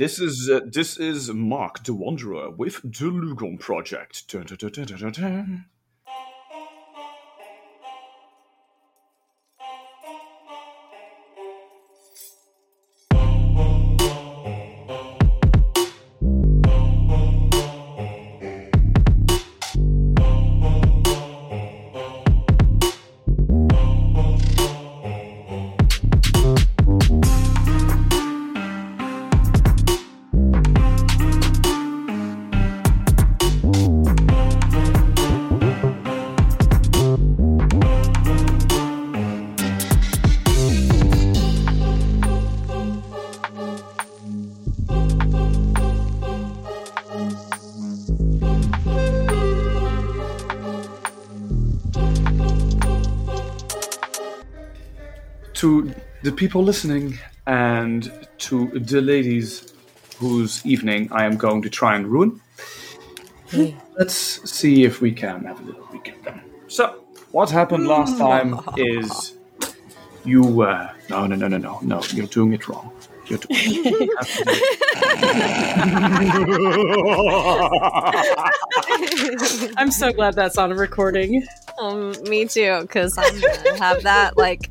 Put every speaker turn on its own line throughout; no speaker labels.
This is uh, this is Mark the Wanderer with the Lugon Project. Dun, dun, dun, people listening and to the ladies whose evening I am going to try and ruin. Let's see if we can have a little recap then. So, what happened last time is you. Uh, no, no, no, no, no, no. You're doing it wrong. You're doing it.
I'm so glad that's on a recording.
Um, me too, because I'm gonna have that. Like,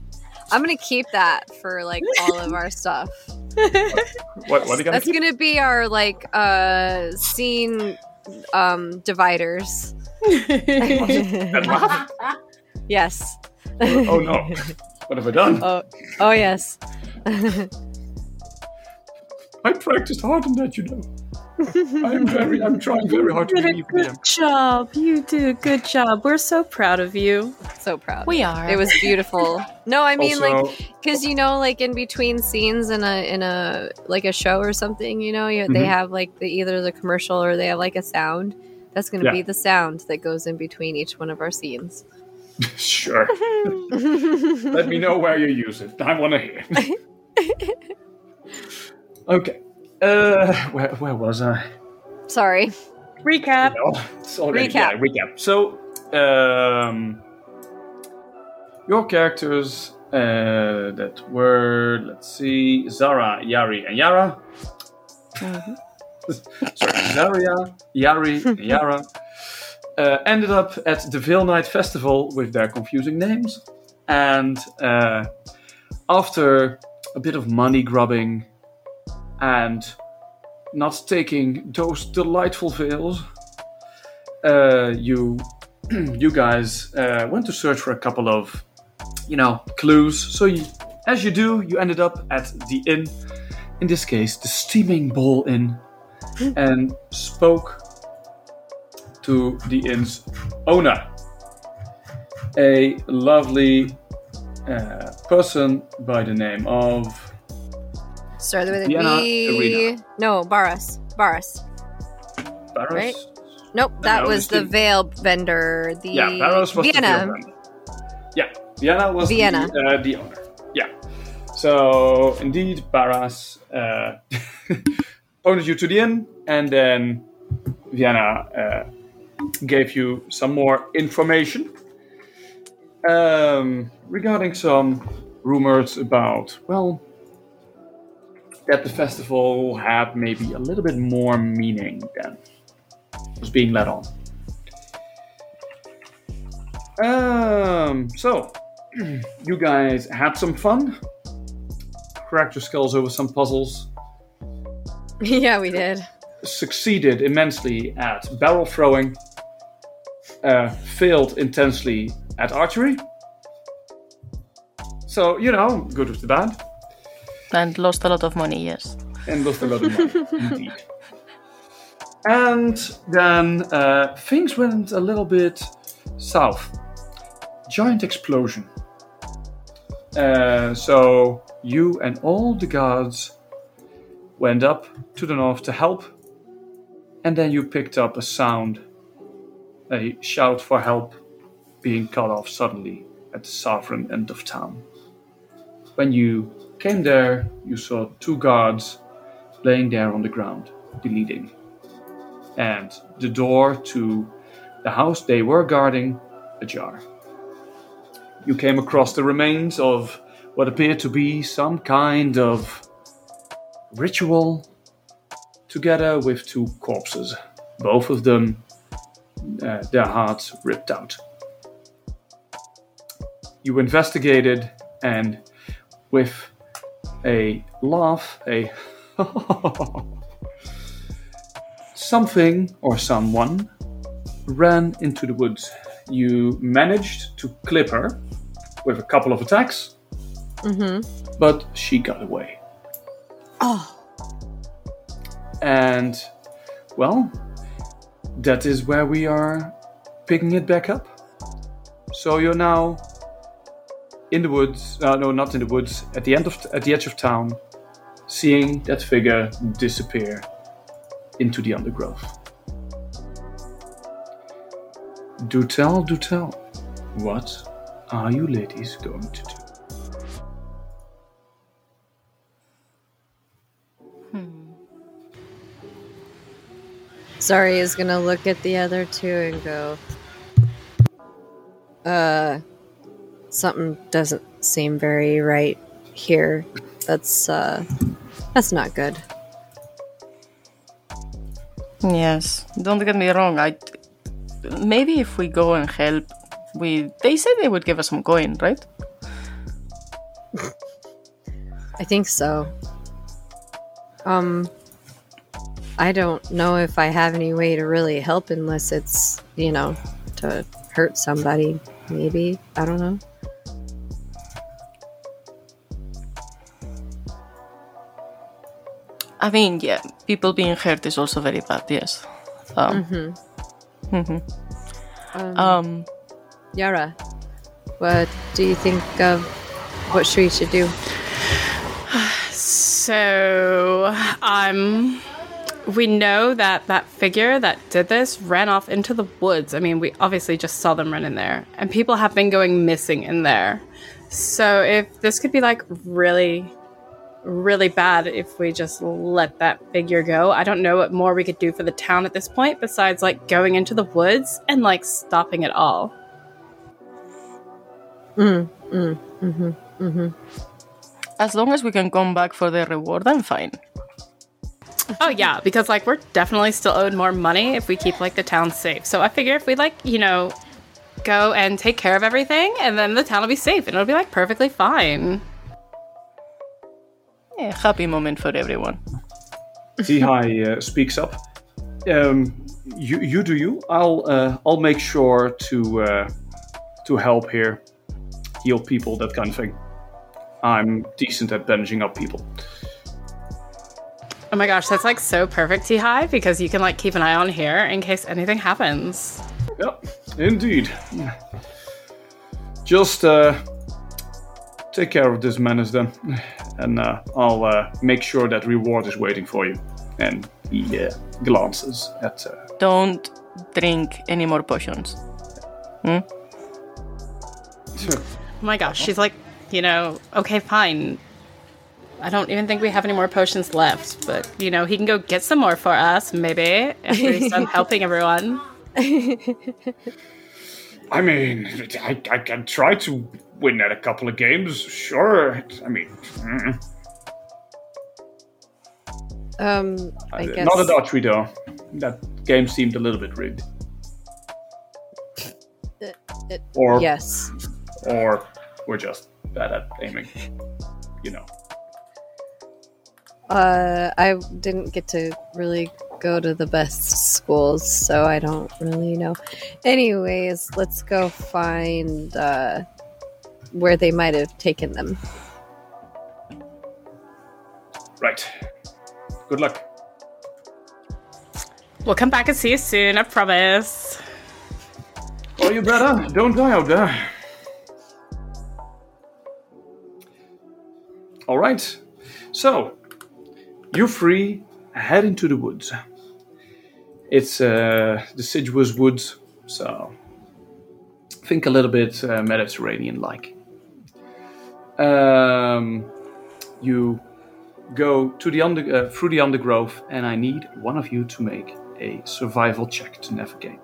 I'm gonna keep that for like all of our stuff.
what, what are you gonna
That's
keep?
gonna be our like uh scene um dividers. Yes.
oh no. What have I done?
Oh, oh yes.
I practiced hard on that, you know. I'm very, I'm trying very hard to
You did a
believe in
good job. You did a good job. We're so proud of you.
So proud.
We are.
It was beautiful. No, I mean like because you know like in between scenes in a in a like a show or something you know you, they
Mhm.
have like the either the commercial or they have like a sound that's going to
Yeah.
be the sound that goes in between each one of our scenes
Sure. Let me know where you use it. I want to hear. okay. Uh, where, where was I?
sorry
Recap.
No, it's already
Recap.
yeah, recap. So, um, your characters uh, that were, let's see, Zara, Yari, and Yara. Sorry, Zaria, Yari, and Yara uh, ended up at the Veil Night Festival with their confusing names. And uh, after a bit of money grubbing and not taking those delightful veils, uh, you you guys uh, went to search for a couple of you know clues. So you, as you do, you ended up at the inn. In this case, the Steaming Bowl Inn, and spoke to the inn's owner, a lovely uh, person by the name of
started with a
Vienna
B.
Arena.
no Barras
Barros.
Right? nope that
no,
was the veil vendor the
Yeah, Barros was the
Vienna
field vendor. Yeah, Vienna was
Vienna.
The, uh, the owner. Yeah. So indeed, Barras uh, owned you to the inn, and then Vienna uh, gave you some more information um, regarding some rumors about well that the festival had maybe a little bit more meaning than was being let on. Um, so you guys had some fun. Cracked your skulls over some puzzles.
yeah we did
Succeeded immensely at barrel throwing. Uh, failed intensely at archery. So you know, good with the bad,
And lost a lot of money, yes.
and lost a lot of money indeed. And then uh, things went a little bit south. Giant explosion. Uh, so you and all the guards went up to the north to help, and then you picked up a sound, a shout for help, being cut off suddenly at the southern end of town. When you came there, you saw two guards laying there on the ground, bleeding, and the door to the house they were guarding ajar. You came across the remains of what appeared to be some kind of ritual together with two corpses, both of them, uh, their hearts ripped out. You investigated, and with a laugh, a something or someone ran into the woods. You managed to clip her with a couple of attacks,
Mm-hmm.
but she got away.
Oh.
And, well, that is where we are picking it back up. So you're now in the woods. Uh, no, not in the woods. At the end of at the edge of town, seeing that figure disappear into the undergrowth. Do tell, do tell. What are you ladies going to do?
Zari is gonna look at the other two and go, uh, something doesn't seem very right here. That's, uh, that's not good.
Yes, don't get me wrong. I maybe if we go and help, we they said they would give us some coin, right?
I think so. Um, I don't know if I have any way to really help unless it's, you know, to hurt somebody. Maybe. I don't know.
I mean, yeah, people being hurt is also very bad. Yes. Um, mhm.
Um,
um
Yara, what do you think of what we should do?
So, um, we know that that figure that did this ran off into the woods. I mean, we obviously just saw them run in there, and people have been going missing in there. So, if this could be like really, really bad if we just let that figure go, I don't know what more we could do for the town at this point besides like going into the woods and like stopping it all.
Mm, mm, mm-hmm, mm-hmm.
as long as we can come back for the reward, I'm fine.
Oh yeah, because like we're definitely still owed more money if we keep like the town safe. So I figure if we like, you know, go and take care of everything and then the town will be safe and it'll be like perfectly fine.
Yeah, happy moment for everyone.
Teehai uh, speaks up. Um, you, you do you. I'll, uh, I'll make sure to, uh, to help here, heal people, that kind of thing. I'm decent at bandaging up people.
Oh my gosh, that's like so perfect, Teehai, because you can like keep an eye on here in case anything happens.
Yep, indeed. Just uh, take care of this menace then, and uh, I'll uh, make sure that reward is waiting for you. And he uh, glances at. Uh,
Don't drink any more potions. Hmm?
Oh my gosh, she's like, you know, okay, fine. I don't even think we have any more potions left, but you know, he can go get some more for us, maybe, after he's done helping everyone.
I mean, I, I can try to win at a couple of games, sure. I mean, mm,
Um, I guess.
not at Archery though. That game seemed a little bit rigged.
it-
Or
yes.
or we're just bad at aiming. You know.
Uh, I didn't get to really go to the best schools, so I don't really know. Anyways, let's go find uh, where they might have taken them.
Right. Good luck.
We'll come back and see you soon, I promise.
Oh, you better don't die out there. All right. So, you three head into the woods. It's uh, deciduous woods, so think a little bit uh, Mediterranean-like. Um, you go to the under uh, through the undergrowth, and I need one of you to make a survival check to navigate.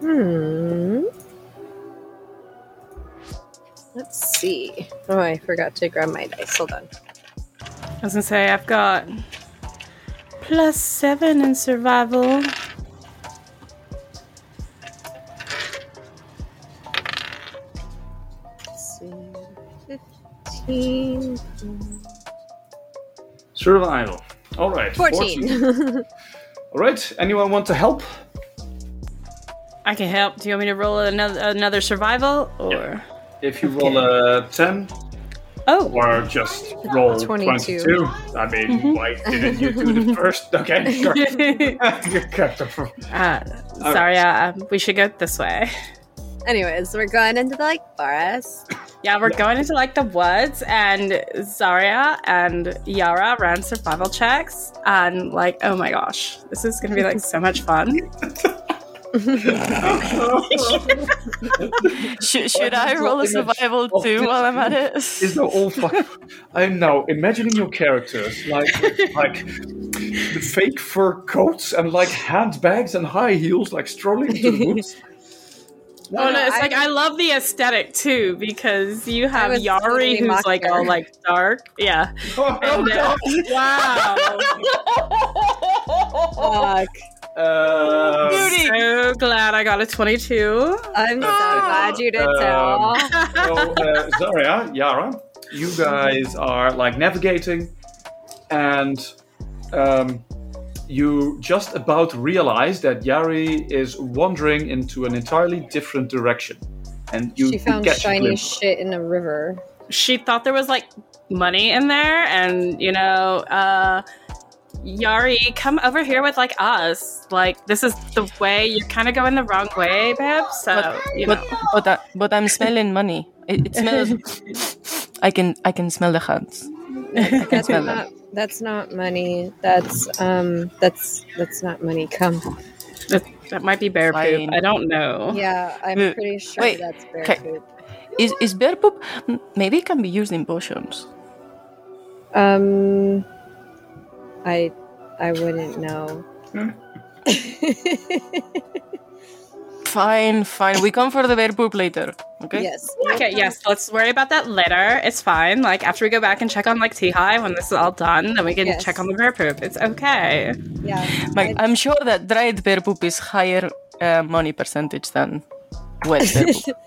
Hmm. Let's see. Oh, I forgot to grab my dice. Hold on.
I was gonna say I've got plus seven in survival.
15.
Survival. All right.
14.
All right. Anyone want to help?
I can help. Do you want me to roll another another survival or?
If you roll a 10
Oh,
or just roll 22.
22.
I mean, why didn't you do the first? Okay. sure.
uh, sorry. Uh, we should go this way.
Anyways, we're going into the like forest.
Yeah, we're going into like the woods, and Zarya and Yara ran survival checks, and like, oh my gosh, this is gonna be like so much fun.
Should, should I roll a survival too while I'm at it?
is now all fuck. I'm now imagining your characters like like the fake fur coats and like handbags and high heels, like strolling into the woods.
Oh no, it's
I-
like I love the aesthetic too because you have Yari
totally
who's like
mocker.
all like dark, yeah.
Oh,
And, uh, wow,
Fuck.
Uh,
so glad I got a twenty-two.
I'm so glad you did
Um,
tell.
so, uh, Zarya, Yara, you guys are like navigating, and um, you just about realize that Yari is wandering into an entirely different direction, and you
she found
catch
shiny
glimpse.
shit in a river.
She thought there was like money in there, and you know, uh, Yari, come over here with like us. Like this is the way you're kind of going the wrong way, babe. So
But,
you know.
but, I, but I'm smelling money. It, it smells. I can I can smell the hands.
That's not. That's not money. That's um. That's that's not money. Come.
That, that might be bear
Fine.
poop. I don't know.
Yeah, I'm
Uh,
pretty sure
wait,
that's bear
okay.
poop.
Is is bear poop? Maybe it can be used in potions.
Um, I I wouldn't know.
Fine, fine. We come for the bear poop later. Okay.
yes.
Okay, yes, let's worry about that later. It's fine. Like after we go back and check on like Teehai when this is all done, then we can
Yes.
check on the bear poop. It's okay.
Yeah.
Like, I'm sure that dried bear poop is higher uh, money percentage than wet bear poop.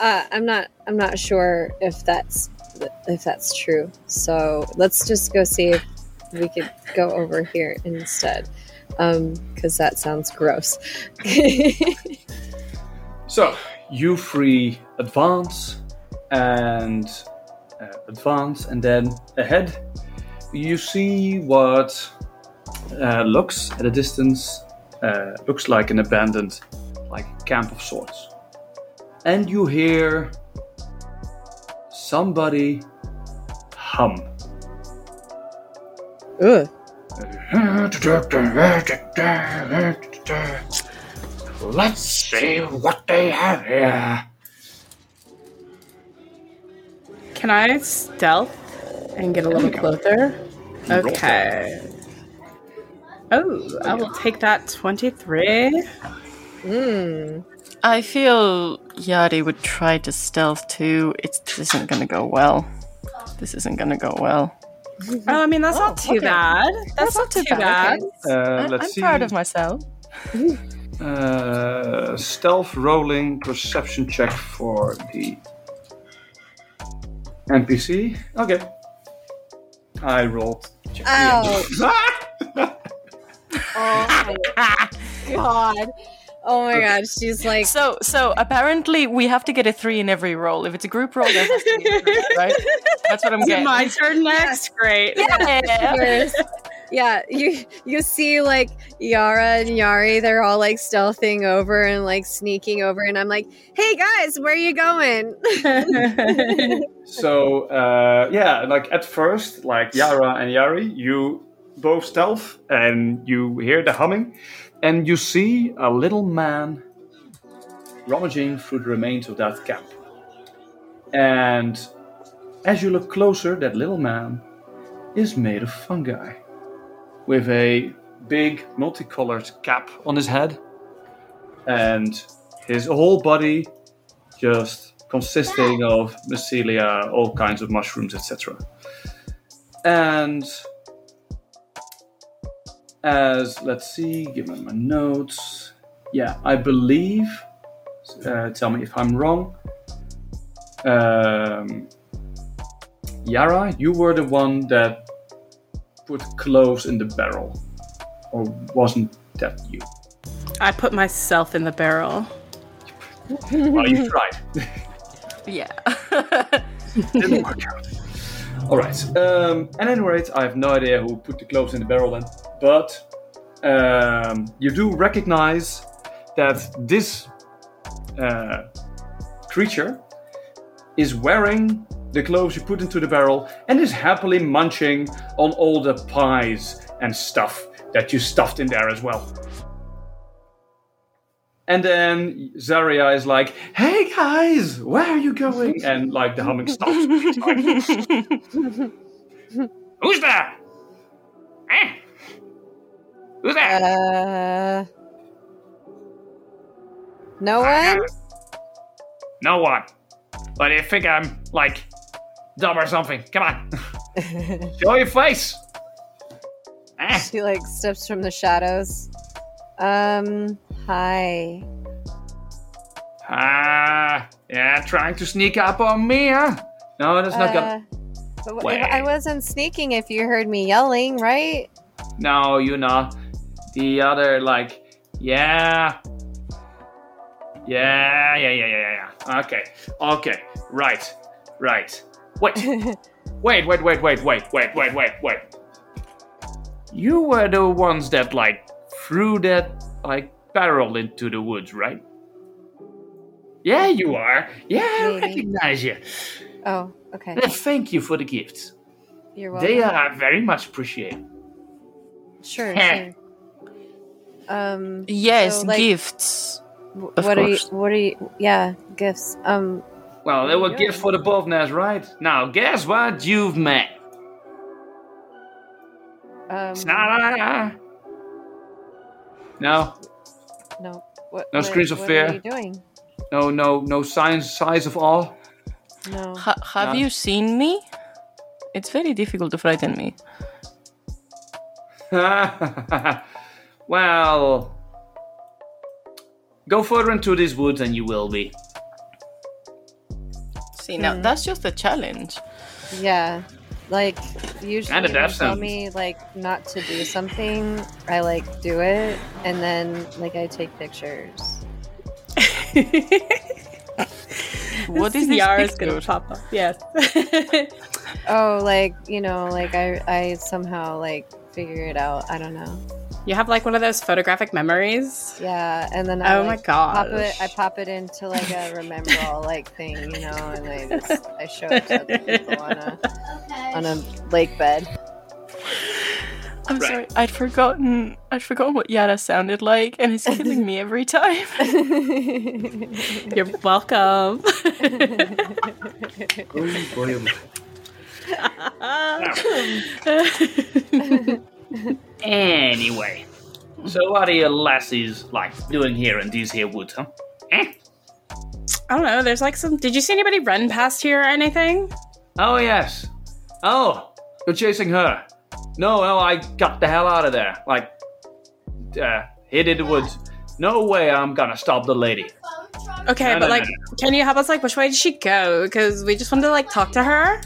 Uh, I'm not. I'm not sure if that's if that's true. So let's just go see if we could go over here instead, because that sounds gross.
So you free advance and uh, advance, and then ahead you see what uh, looks at a distance uh, looks like an abandoned like camp of sorts, and you hear somebody hum.
Ugh.
Let's see what they have here.
Can I stealth and get a little closer? Okay. Oh, I will take that 23.
Mm.
I feel Yadi would try to stealth too. It's, this isn't gonna go well. This isn't gonna go well.
Oh, I mean, that's not too
okay.
bad. That's, not too bad.
Uh,
I,
let's
I'm
see.
proud of myself.
Uh, stealth rolling perception check for the NPC. Okay. I rolled. check the
Ow. Oh my god. Oh my god. She's like.
So, so apparently we have to get a three in every roll. If it's a group roll, there has to be a three, right? That's what I'm
Is it
getting.
my turn next? Great.
Yeah.
Yours. Yeah, you you see like Yara and Yari, they're all like stealthing over and like sneaking over, and I'm like, "Hey guys, where are you going?"
So uh, yeah, like at first, like Yara and Yari, you both stealth and you hear the humming, and you see a little man rummaging through the remains of that camp. And as you look closer, that little man is made of fungi, with a big multicolored cap on his head, and his whole body just consisting of mycelia, all kinds of mushrooms, etc. And as let's see, give me my notes. Yeah, I believe. Uh, tell me if I'm wrong. Um, Yara, you were the one that put cloves in the barrel, or wasn't that you?
I put myself in the barrel.
well, you tried.
Yeah.
Didn't work out. All right. Um, at any rate, I have no idea who put the cloves in the barrel then, but um, you do recognize that this uh, creature is wearing the cloves you put into the barrel and is happily munching on all the pies and stuff that you stuffed in there as well. And then Zaria is like, "Hey guys, where are you going?" And like the humming stops. Who's there? Eh? Who's there?
Uh, no one?
No one. But you think I'm like dumb or something? Come on, show your face. Eh?
She like steps from the shadows. Um, hi.
Ah, yeah, trying to sneak up on me, huh? No, that's not
Uh,
good.
but if I wasn't sneaking if you heard me yelling, right?
No, you know, the other like, yeah, yeah, yeah, yeah, yeah, yeah. Okay, okay, right, right. Wait, wait, wait, wait, wait, wait, wait, wait, wait, wait. You were the ones that like threw that like barrel into the woods, right? Yeah, you are. Yeah, I recognize you.
Oh, okay.
Thank you for the gifts.
You're welcome.
They are very much appreciated.
Sure, sure. Um,
yes,
So, like-
gifts. Of
what
course.
are you? What are you? Yeah, gifts. Um,
Well, they were
Yeah.
gifts for the Bovnas, right? Now, guess what you've met?
um,
Snarara. No,
no. What,
No
what-
screens of
what
fear.
Are you doing?
no, no, no signs, size of awe.
No.
Ha- have
No.
you seen me? It's very difficult to frighten me.
well, go further into these woods and you will be.
See, now that's just a challenge.
Yeah. Like usually
Kinda
when you
death
tell
sentence.
me like not to do something, I like do it, and then like I take pictures.
What is this
Yara's
picture?
gonna pop up. Yes.
Oh, like you know, like I I somehow like figure it out. I don't know.
You have like one of those photographic memories.
Yeah, and then I
Oh my
god, pop it. I pop it into like a remember all like thing, you know, and I just I show it to other people on a on a lake bed.
I'm
Right.
sorry, I'd forgotten. I'd forgotten what Yara sounded like, and it's killing me every time.
You're welcome.
Anyway, so what are your lassies like doing here in these here woods, huh? Eh?
I don't know. There's like some. Did you see anybody run past here or anything?
Oh yes. Oh, you're chasing her. No, no, I got the hell out of there. Like, uh, hid in the woods. No way I'm gonna stop the lady.
Okay,
No,
but
no,
like,
no,
can you help us? Like, which way did she go? Because we just wanted to like talk to her,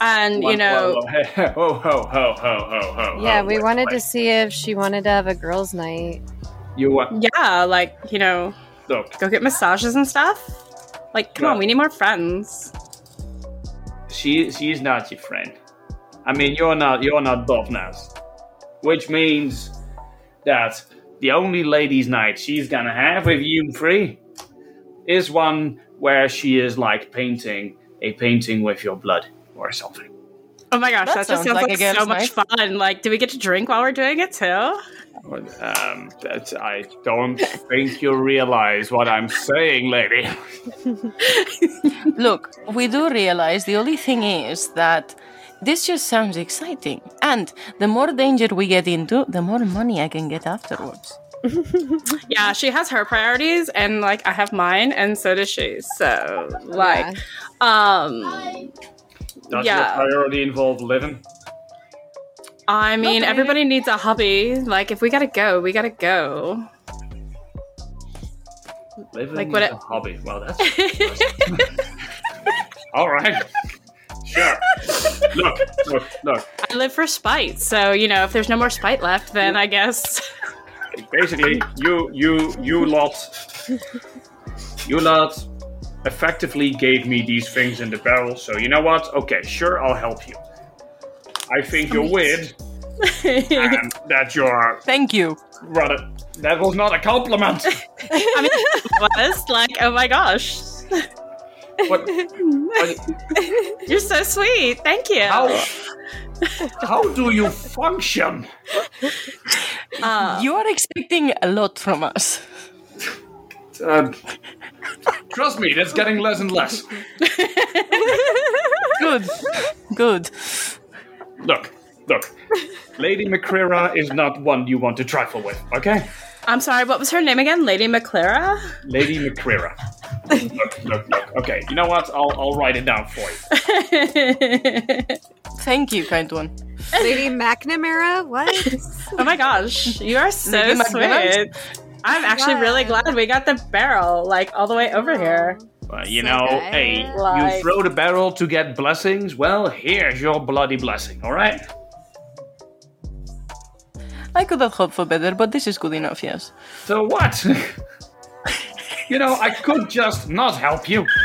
and you know,
whoa, whoa, hey, whoa, ho, ho, ho, ho, ho.
Yeah,
ho,
we
wait,
wanted to see if she wanted to have a girls' night.
You want
yeah, like you know,
look?
go get massages and stuff. Like, come
No.
on, we need more friends.
She, she's not your friend. I mean, you're not, you're not Bovnas, which means that the only ladies' night she's gonna have with you three is one where she is like painting a painting with your blood or something.
Oh my gosh,
That
that, just
sounds
sounds
like
like, so much fun. Like, do we get to drink while we're doing it too?
Um, that I don't think you realize what I'm saying, lady.
Look, we do realize the only thing is that this just sounds exciting, and the more danger we get into, the more money I can get afterwards.
Yeah, she has her priorities, and like I have mine, and so does she. So, like, um,
Does
Yeah.
your priority involve living?
I mean,
Okay.
everybody needs a hobby. Like, if we gotta go, we gotta go.
Living
Like
is
what
a hobby. Well, that's all right. Sure. Look, look, look.
I live for spite, so you know, if there's no more spite left, then I guess.
Basically, you, you, you lot, you lot, effectively gave me these things in the barrel. So you know what? Okay, sure, I'll help you. I think you're weird, and that you're
Thank you.
rather. That was not a compliment.
I mean, it was like, oh my gosh,
What? what-
you're so sweet. Thank you.
How? How do you function?
Uh,
You are expecting a lot from us.
Uh, trust me, that's getting less and less.
Good. Good.
Look, look. Lady McCrera is not one you want to trifle with, okay?
I'm sorry. What was her name again? Lady McClara.
Lady McCrera. look, look, look. Okay, you know what? I'll, I'll write it down for you.
Thank you, kind one.
Lady McNamara? What?
oh my gosh, you are so
Lady McDonald's?
sweet. I'm actually really glad we got the barrel like all the way over here.
Well, you
So
know,
good.
hey,
Like-
you throw the barrel to get blessings. Well, here's your bloody blessing, all right?
I could have hoped for better, but this is good enough, yes.
So what? you know, I could just not help you.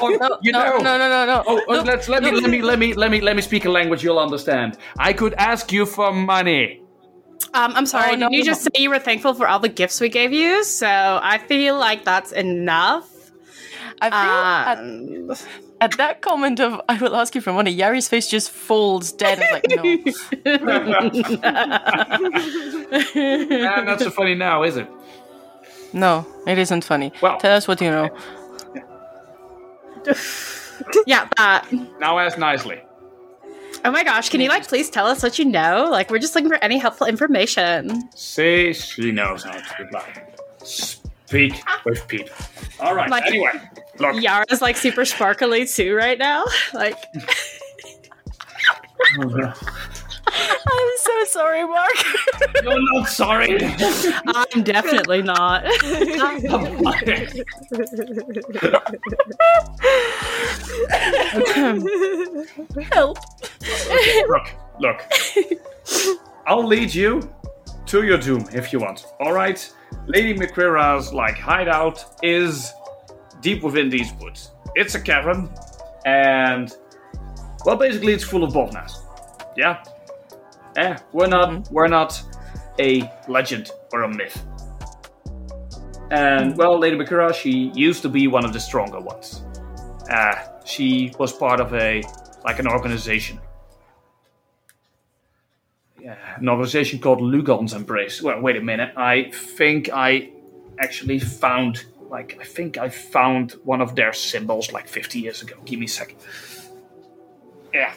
Or,
No,
you
no,
know,
no, no, no, no.
Oh, oh,
Look,
let's let me let me let me let me let me speak a language you'll understand. I could ask you for money.
Um, I'm sorry,
Oh, no,
didn't you
no.
just say you were thankful for all the gifts we gave you? So I feel like that's enough.
I feel
Um,
at, at that comment of I will ask you for money, Yari's face just folds dead. It's like, no.
Not so funny now, is it?
No, it isn't funny.
Well-
Tell us what you know.
yeah, that.
Now ask nicely.
Oh my gosh, can you like please tell us what you know? Like we're just looking for any helpful information.
See, she knows how to reply. Speak with people. All right.
Like-
anyway, look.
Yara's like super sparkly too right now. Like oh,
I'm so sorry, Mark.
You're not sorry.
I'm definitely not.
Help.
look, look. I'll lead you to your doom if you want. All right. Lady McCrera's like hideout is deep within these woods. It's a cavern, and well, basically, it's full of bovnas. Yeah. Eh, we're not we're not a legend or a myth. And well, Lady McCrera, she used to be one of the stronger ones. Uh, she was part of a like an organization yeah, an organization called Lugon's Embrace. Well, wait a minute. I think I actually found, like, I think I found one of their symbols like 50 years ago. Give me a second. Yeah.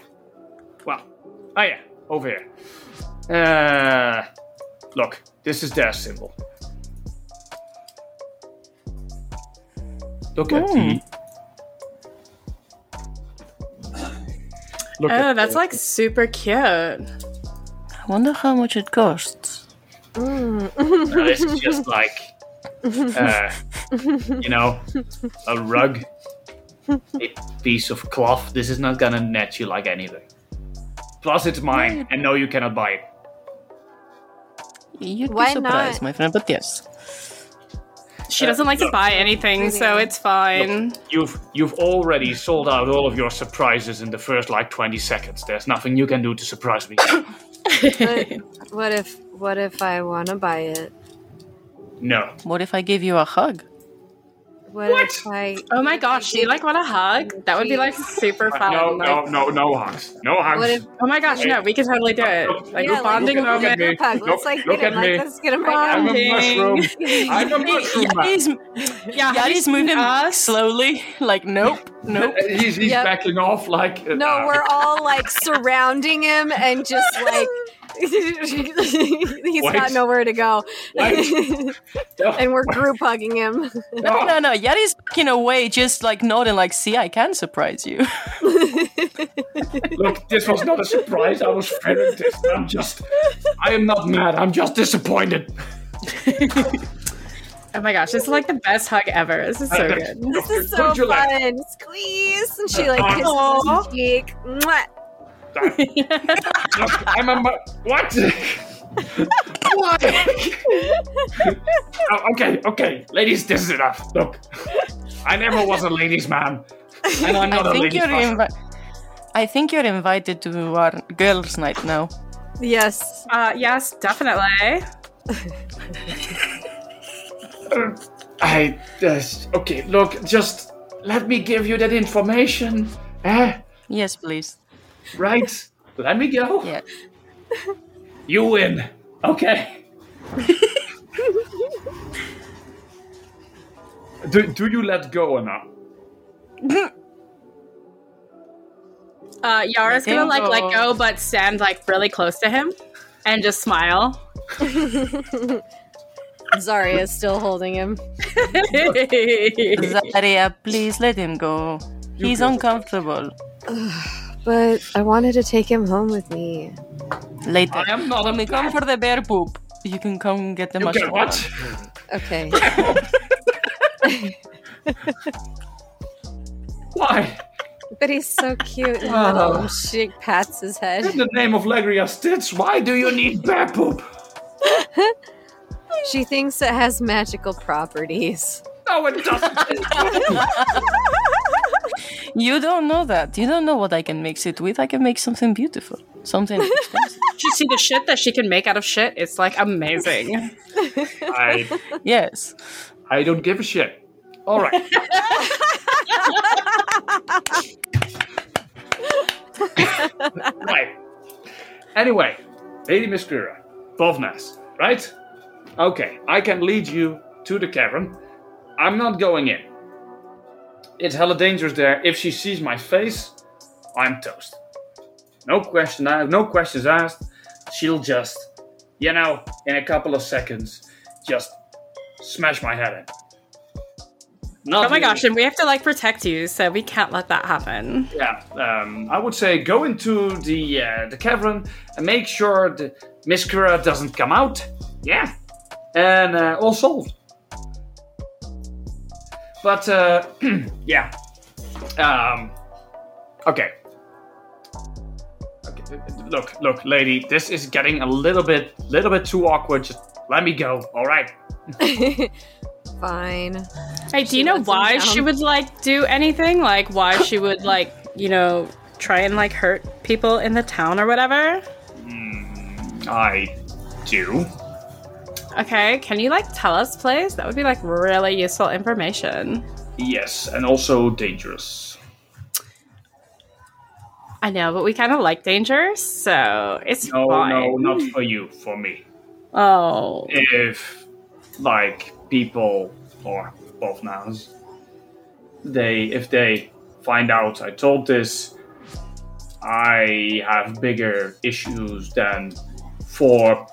Well, oh yeah, over here. Uh, look, this is their symbol. Look at the. Look
Oh,
at
that's
the-
like super cute.
I wonder how much it costs.
No, this is just like, uh, you know, a rug, a piece of cloth. This is not gonna net you like anything. Plus, it's mine, and no, you cannot buy it.
You'd
Why
be surprised,
not?
my friend, but yes.
She doesn't like to
uh,
buy anything, so it's fine.
You've you've already sold out all of your surprises in the first like 20 seconds. There's nothing you can do to surprise me.
But what if what if I want to buy it?
no.
What if I give you a hug?
What, if I?
Oh my gosh, do you like want a hug? That would be like super fun.
No,
like-
no, no, no hugs. No hugs.
What if?
Oh my gosh, no, we can totally do it. Like
Yeah,
a bonding
like,
look at
moment.
me.
Hug. Let's
Look-
like
look
get him.
at me.
Like, let's get him right
I'm
now.
a mushroom. I'm a mushroom man.
Yari's,
Yeah,
Yari's moving
us.
slowly, like, nope, nope.
He's, he's
Yep.
backing off like. uh,
No, we're all like surrounding him and just like He's
Wait.
got nowhere to go. And we're group hugging him.
No, no, no. Yari's backing away, just like nodding, like, see, I can surprise you.
Look, this was not a surprise. I was fearing this. I'm just. I am not mad. I'm just disappointed.
Oh my gosh, this is like the best hug ever. This is so good.
This is so
Put your leg-
fun. Squeeze. And she like kisses his cheek. Mwah.
Look, I'm a. mu- What? Why? Oh, okay, okay. Ladies, this is enough. Look, I never was a ladies' man. And I'm not
I
a
think
ladies'
you're
person.
invi- I think you're invited to our girls' night now.
Yes.
Uh, yes, definitely.
I just okay. Look, just let me give you that information. Eh?
Yes, please.
Right? Let me go.
Yeah.
You win. Okay. do, do you let go or not?
Uh, Yara's gonna
him
like let
go.
go, but stand like really close to him and just smile.
Zarya is still holding him.
Zaria, please let him go. He's uncomfortable.
But I wanted to take him home with me.
Later.
I am not a
When we come for the bear poop, you can come get the
You
mushroom.
get what?
Okay.
Why?
but he's so cute. And
Oh.
She pats his head.
In the name of Legria Stitch, why do you need bear poop?
She thinks it has magical properties.
No, it doesn't.
You don't know that. You don't know what I can mix it with. I can make something beautiful. Something expensive.
Did you see the shit that she can make out of shit? It's like amazing.
I,
yes.
I don't give a shit. All right. right. Anyway, Lady Miss Kira, Bovnas, right? Okay, I can lead you to the cavern. I'm not going in. It's hella dangerous there. If she sees my face, I'm toast. No question, I no questions asked. She'll just, you know, in a couple of seconds, just smash my head in. Not
Oh my
really-
gosh, and we have to like protect you, so we can't let that happen.
yeah, um, I would say go into the uh, the cavern and make sure the Miss Kira doesn't come out. Yeah, and uh, all solved. But uh, yeah, um, okay. Okay, uh, look, look, lady, this is getting a little bit, little bit too awkward. Just let me go. All right.
Fine.
Hey, do you know why she would like do anything? Like why she would like, you know, try and like hurt people in the town or whatever?
I do.
Okay, can you like tell us, please? That would be like really useful information.
Yes, and also dangerous.
I know, but we kind of like danger, so it's
No,
fine.
no, not for you. For me.
Oh,
if like people or Bovnas they if they find out i told this i have bigger issues than four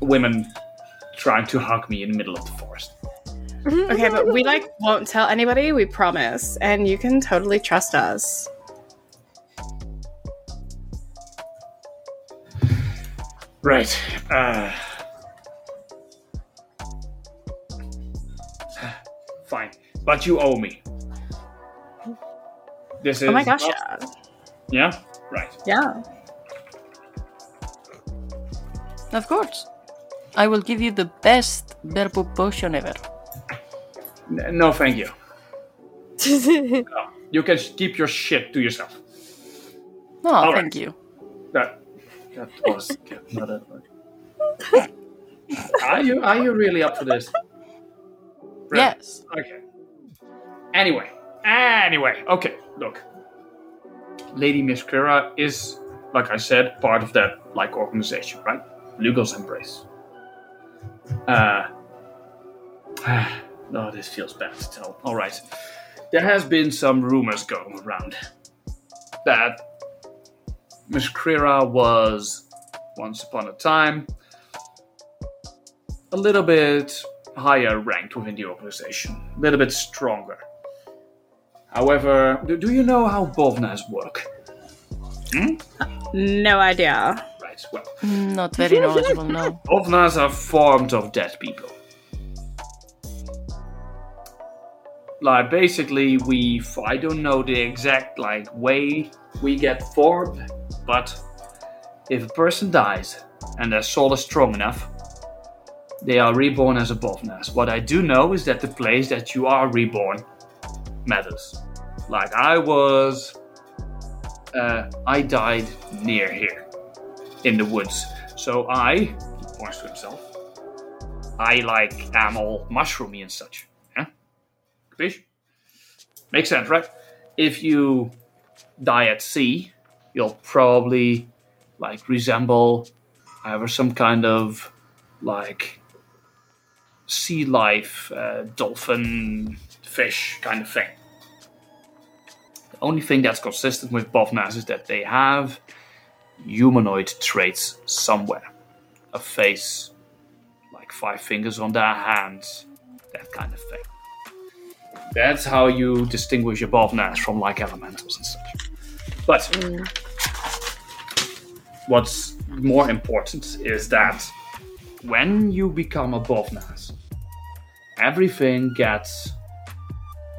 women trying to hug me in the middle of the forest
okay, but we like won't tell anybody. We promise, and you can totally trust us.
right uh fine but you owe me this is
Oh my gosh, yeah,
yeah right
yeah.
Of course. I will give you the best poop potion ever.
No, thank you. No, you can keep your shit to yourself.
No,
All
thank
right.
you.
That that was good. Not that much. Are you are you really up for this?
Yes.
Okay. Anyway, anyway, okay. Look, Lady Miss Kira is, like I said, part of that like organization, right? Lugon's Embrace. Uh. No, this feels bad to tell. All right, there has been some rumors going around that Miss Krira was once upon a time a little bit higher ranked within the organization, a little bit stronger. However, do, do you know how Bovnas work?
No idea.
Right, well,
Not very knowledgeable, no.
Bovnas are formed of dead people. Like basically, we I don't know the exact like way we get formed, but if a person dies and their soul is strong enough, they are reborn as a Bovnas. What I do know is that the place that you are reborn matters. Like I was, uh, I died near here, in the woods. So I, he points to himself, I like am all mushroomy and such. Yeah? Capiche? Makes sense, right? If you die at sea, you'll probably like resemble either some kind of like sea life, uh, dolphin, fish kind of thing. The only thing that's consistent with Bovnas is that they have humanoid traits somewhere. A face, like five fingers on their hands, that kind of thing. That's how you distinguish your Bovnas from like elementals and such. But mm. what's more important is that when you become a Bovnas, everything gets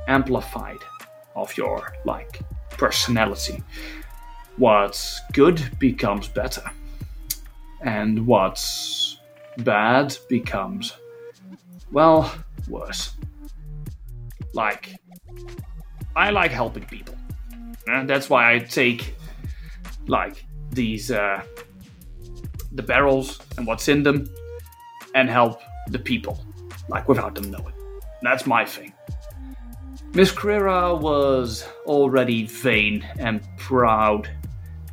amplified of your like personality. What's good becomes better, and what's bad becomes well worse. Like, I like helping people, and that's why I take like these uh, the barrels and what's in them, and help the people, like without them knowing. That's my thing. Miss Krira was already vain and proud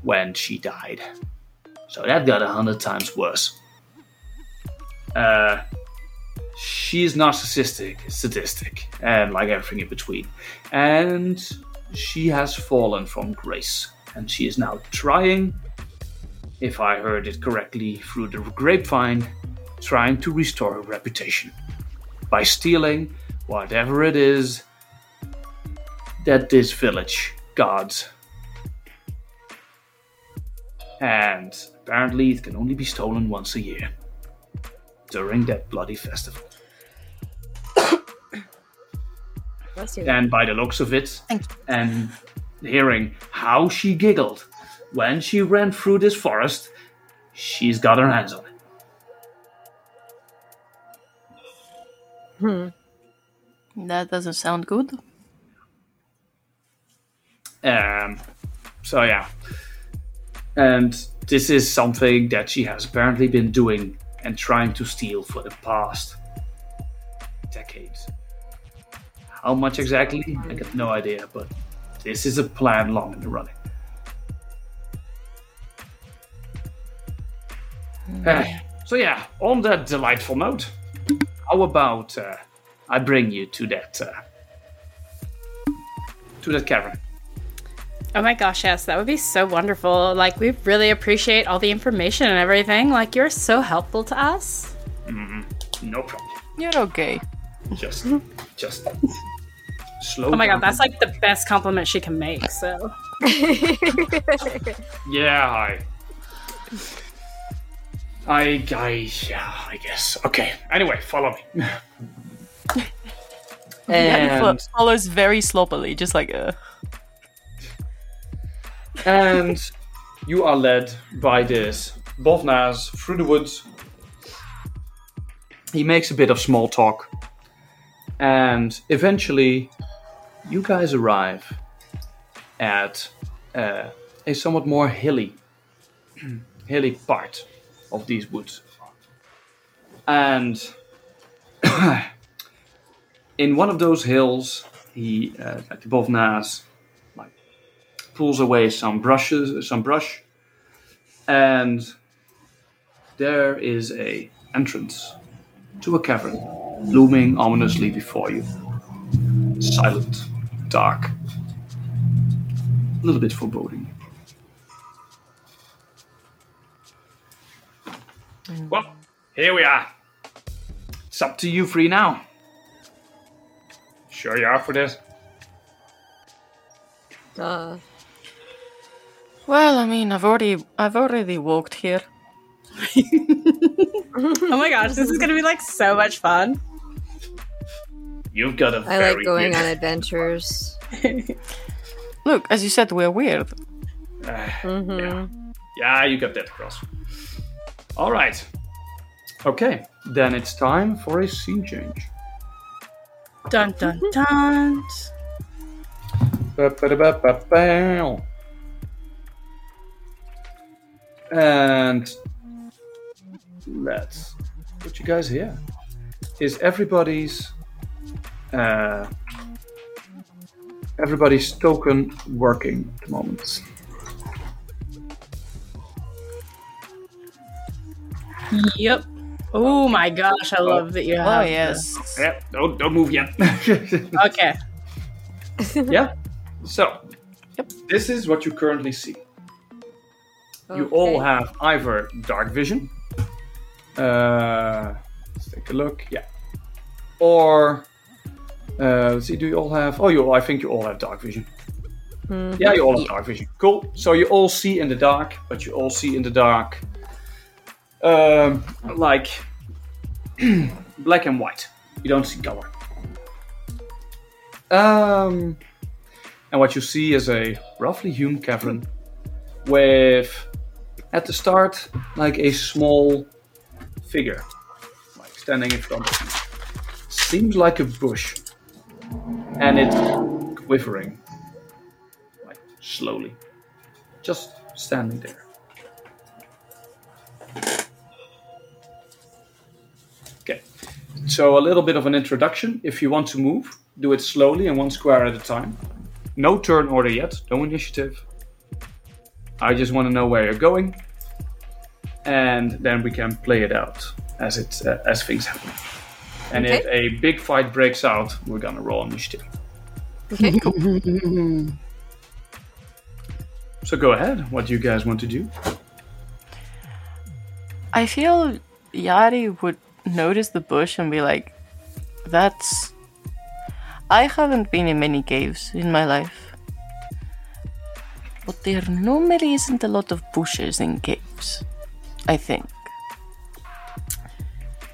when she died, so that got a hundred times worse. Uh, she's narcissistic, sadistic, and like everything in between. And she has fallen from grace, and she is now trying, if I heard it correctly through the grapevine, trying to restore her reputation by stealing whatever it is that this village guards. And apparently, it can only be stolen once a year during that bloody festival. And by the looks of it, and hearing how she giggled when she ran through this forest, she's got her hands on it. Hmm.
That doesn't sound good.
Um, so yeah, and this is something that she has apparently been doing and trying to steal for the past decades. How much exactly? I got no idea, but this is a plan long in the running. Uh, so yeah, on that delightful note, how about uh, I bring you to that uh, to that cavern?
Oh my gosh, yes, that would be so wonderful. Like, we really appreciate all the information and everything. Like, you're so helpful to us. Mm-hmm.
No problem.
You're okay.
Just, just slow.
Oh my
down.
god, that's like the best compliment she can make. So,
Yeah, I. I, I, yeah, I guess. Okay. Anyway, follow me.
And
and,
follows very sloppily, just like uh
and you are led by this Bovnas through the woods. He makes a bit of small talk, and eventually, you guys arrive at uh, a somewhat more hilly, hilly part of these woods, and in one of those hills, he, uh, like pulls away some brushes, some brush, and there is a entrance to a cavern looming ominously before you. Silent, dark, a little bit foreboding. Well, here we are. It's up to you three now. Sure you are for this?
Uh,
Well, I mean, I've already I've already walked here.
Oh my gosh, this is gonna be like so much fun.
You've got a
I
very
like going on adventures.
Look, as you said, we're weird.
Uh,
hmm
Yeah. Yeah, you got that across. All right. Okay, then it's time for a scene change.
Dun dun dun.
And let's put you guys here. Is everybody's uh, everybody's token working at the moment?
Yep. Oh my gosh, I love that you have.
Oh
have.
yes.
Yeah, don't don't move yet.
Okay.
yeah. So, yep. this is what you currently see. You
Okay.
all have either dark vision. Uh, let's take a look. Yeah. Or uh, let's see. Do you all have? Oh, you. I think you all have dark vision.
Mhm.
Yeah, you all have dark vision. Cool. So you all see in the dark, but you all see in the dark, um, like black and white. You don't see color. Um, and what you see is a roughly hewn cavern with, at the start, like a small figure, like standing in front of you. Seems like a bush, and it's quivering, like slowly, just standing there. Okay, so a little bit of an introduction. If you want to move, do it slowly and one square at a time. No turn order yet, no initiative. I just want to know where you're going, and then we can play it out as it uh, as things happen. And if a big fight breaks out, we're gonna roll initiative.
Okay.
So go ahead. What do you guys want to do?
I feel Yari would notice the bush and be like, "That's." I haven't been in many caves in my life, but there normally isn't a lot of bushes in caves. I think.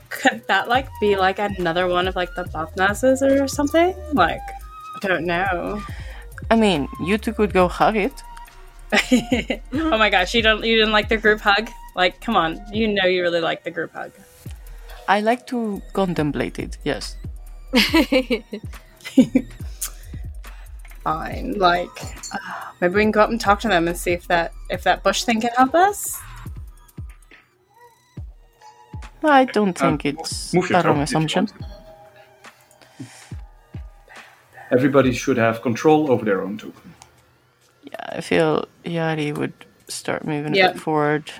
Could that like be like another one of like the buffnesses or something? Like, I don't know.
I mean, you two could go hug it.
oh my gosh, you don't you didn't like the group hug? Like, come on, you know you really like the group hug.
I like to contemplate it. Yes.
Fine, like uh, maybe we can go up and talk to them and see if that if that bush thing can help us.
I don't think
Uh,
it's
move your
a wrong
token if you
assumption.
Everybody should have control over their own token.
Yeah, I feel Yari would start moving a bit forward.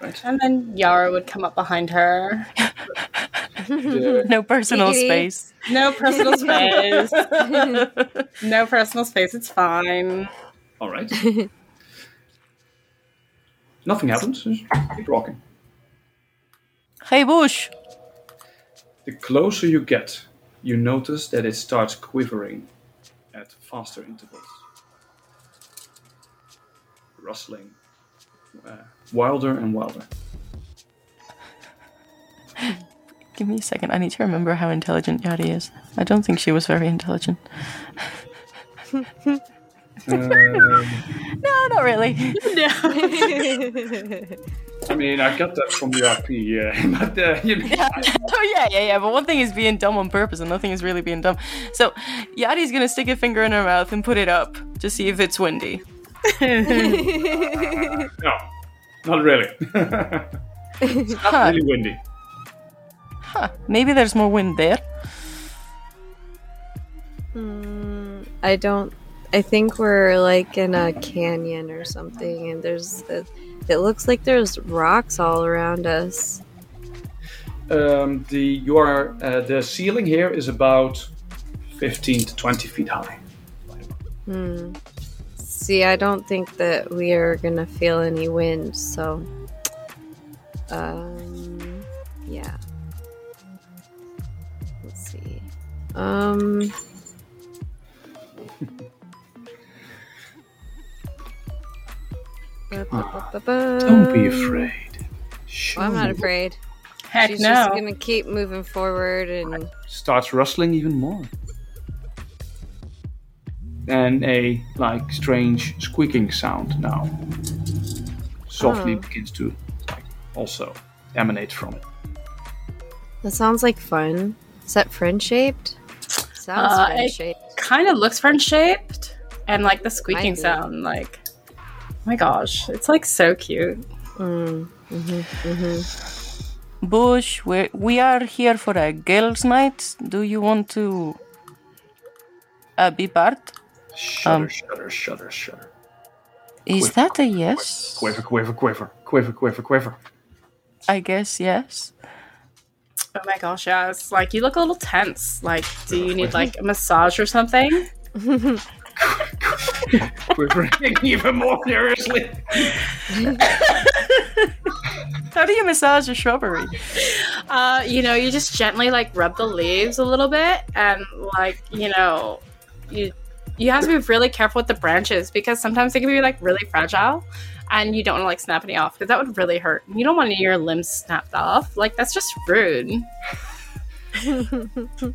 Right?
And then Yara would come up behind her.
The-
No personal space.
No personal space. no personal space. It's fine.
all right. Nothing happens. Just keep walking.
Hey, Bush!
The closer you get, you notice that it starts quivering at faster intervals. Rustling. Uh, wilder and wilder.
Give me a second. I need to remember how intelligent Yadi is. I don't think she was very intelligent.
Um,
No, not really. No.
I mean, I got that from the RP, yeah. but, uh, you know,
oh yeah, yeah, yeah. But one thing is being dumb on purpose, and nothing is really being dumb. So Yadi's gonna stick a finger in her mouth and put it up to see if it's windy.
no, not really. it's not
Huh.
really windy.
Huh? Maybe there's more wind there.
Hmm, I don't. I think we're like in a canyon or something, and there's. A, it looks like there's rocks all around us.
Um, the your uh, the ceiling here is about 15 to 20 feet high.
Hmm. See, I don't think that we are gonna feel any wind, so Um, Um.
Don't be afraid.
Well, I'm not afraid.
Heck
She's
no.
just gonna keep moving forward and
Starts rustling even more. And a like strange squeaking sound now softly
Oh.
begins to like, also emanate from it.
that sounds like fun. Is that friend shaped? Sounds
Uh,
friend
it-
shaped.
kind of looks friend shaped, and like the squeaking sound, like, oh my gosh, it's like so cute.
Mm, hmm hmm
Bush, we we are here for a girls' night. Do you want to uh, be part?
Shudder,
Um.
shudder, shudder, shudder.
Is that a yes?
Quiver, quiver, quiver, quiver, quiver, quiver.
I guess yes.
Oh my gosh, yeah, it's like you look a little tense. Like, do you need like a massage or something?
We're Quivering even more furiously.
How do you massage a shrubbery?
Uh, you know, you just gently like rub the leaves a little bit, and like you know, you you have to be really careful with the branches because sometimes they can be like really fragile, and you don't want to like snap any off because that would really hurt. You don't want any of your limbs snapped off. Like that's just rude.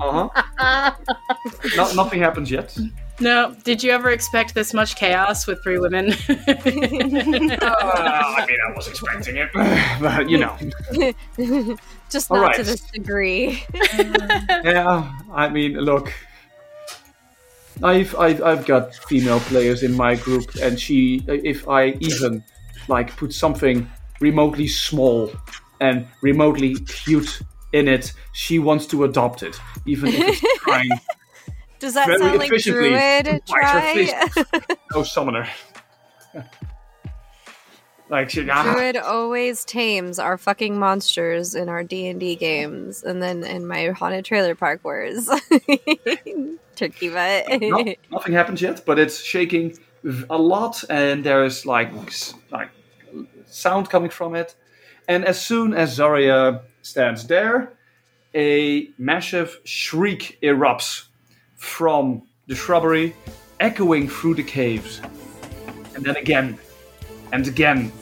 Uh huh. no, nothing happens yet.
No, did you ever expect this much chaos with three women?
Uh, I mean, I was expecting it, but you know,
Just not
right.
to this degree.
yeah. I mean, look, I've, I've I've got female players in my group, and she, if I even like put something remotely small and remotely cute in it, she wants to adopt it, even if it's trying.
Does that
Very
sound like Druid? Try.
No summoner. Like she, ah,
Druid always tames our fucking monsters in our D and D games, and then in my haunted trailer park wars, turkey butt.
no, nothing happens yet, but it's shaking a lot, and there's like like sound coming from it. And as soon as Zarya stands there, a massive shriek erupts from the shrubbery, echoing through the caves, and then again and again,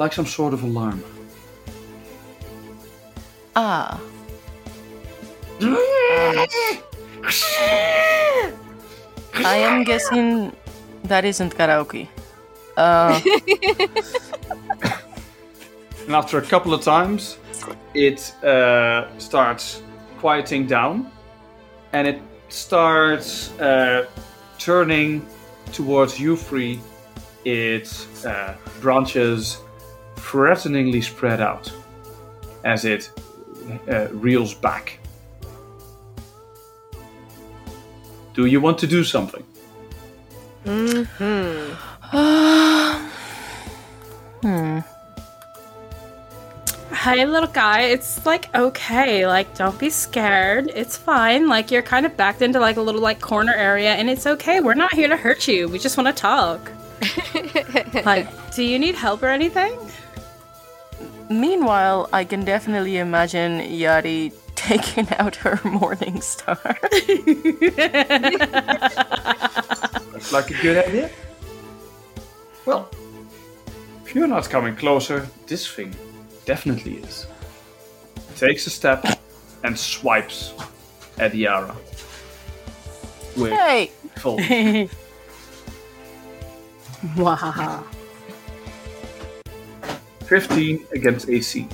like some sort of alarm.
Ah, I am guessing that isn't karaoke. Uh,
And after a couple of times, it uh, starts quieting down and it starts uh, turning towards you three. Its uh, branches threateningly spread out as it uh, reels back. Do you want to do something?
hmm
hmm.
Hey, little guy, it's like okay. Like, don't be scared. It's fine. Like, you're kind of backed into like a little like corner area, and it's okay. We're not here to hurt you. We just want to talk. Like, do you need help or anything?
Meanwhile, I can definitely imagine Yari taking out her morning star.
Looks like a good idea. Well, if you're not coming closer, this thing definitely is. Takes a step and swipes at Yara. With
hey,
full.
Wow.
15 against AC.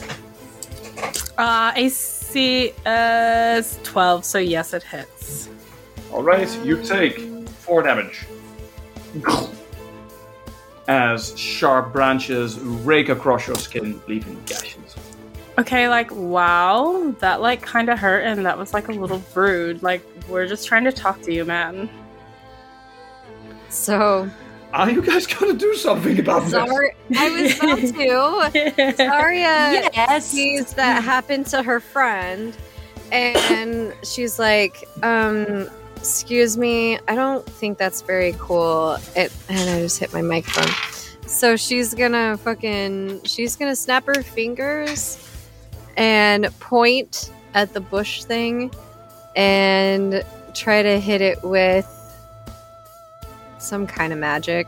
Uh, AC is 12, so yes, it hits.
Alright, you take 4 damage. As sharp branches rake across your skin, leaving gashes.
Okay, like, wow, that like kind of hurt, and that was like a little rude. Like, we're just trying to talk to you, man.
So,
Are you guys gonna do something about this?
I was about to. Zarya
yes.
sees that happen to her friend, and she's like, um, excuse me, I don't think that's very cool. It and I just hit my microphone. So she's gonna fucking she's gonna snap her fingers and point at the bush thing and try to hit it with some kind of magic.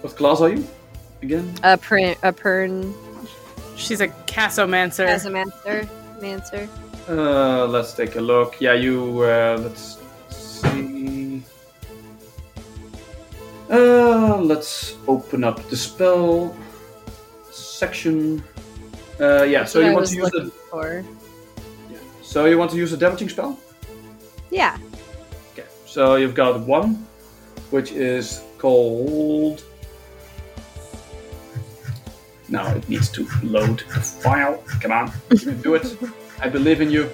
What class are you? Again?
A print a pern
She's a casomancer.
as a master. Mancer.
Uh, let's take a look. Yeah, you. Uh, let's see. Uh, let's open up the spell section. Uh, yeah. So you want to use
looking
the.
for.
Yeah. So you want to use a damaging spell?
Yeah.
So you've got one, which is called. Now it needs to load the file. Come on, you can do it. I believe in you.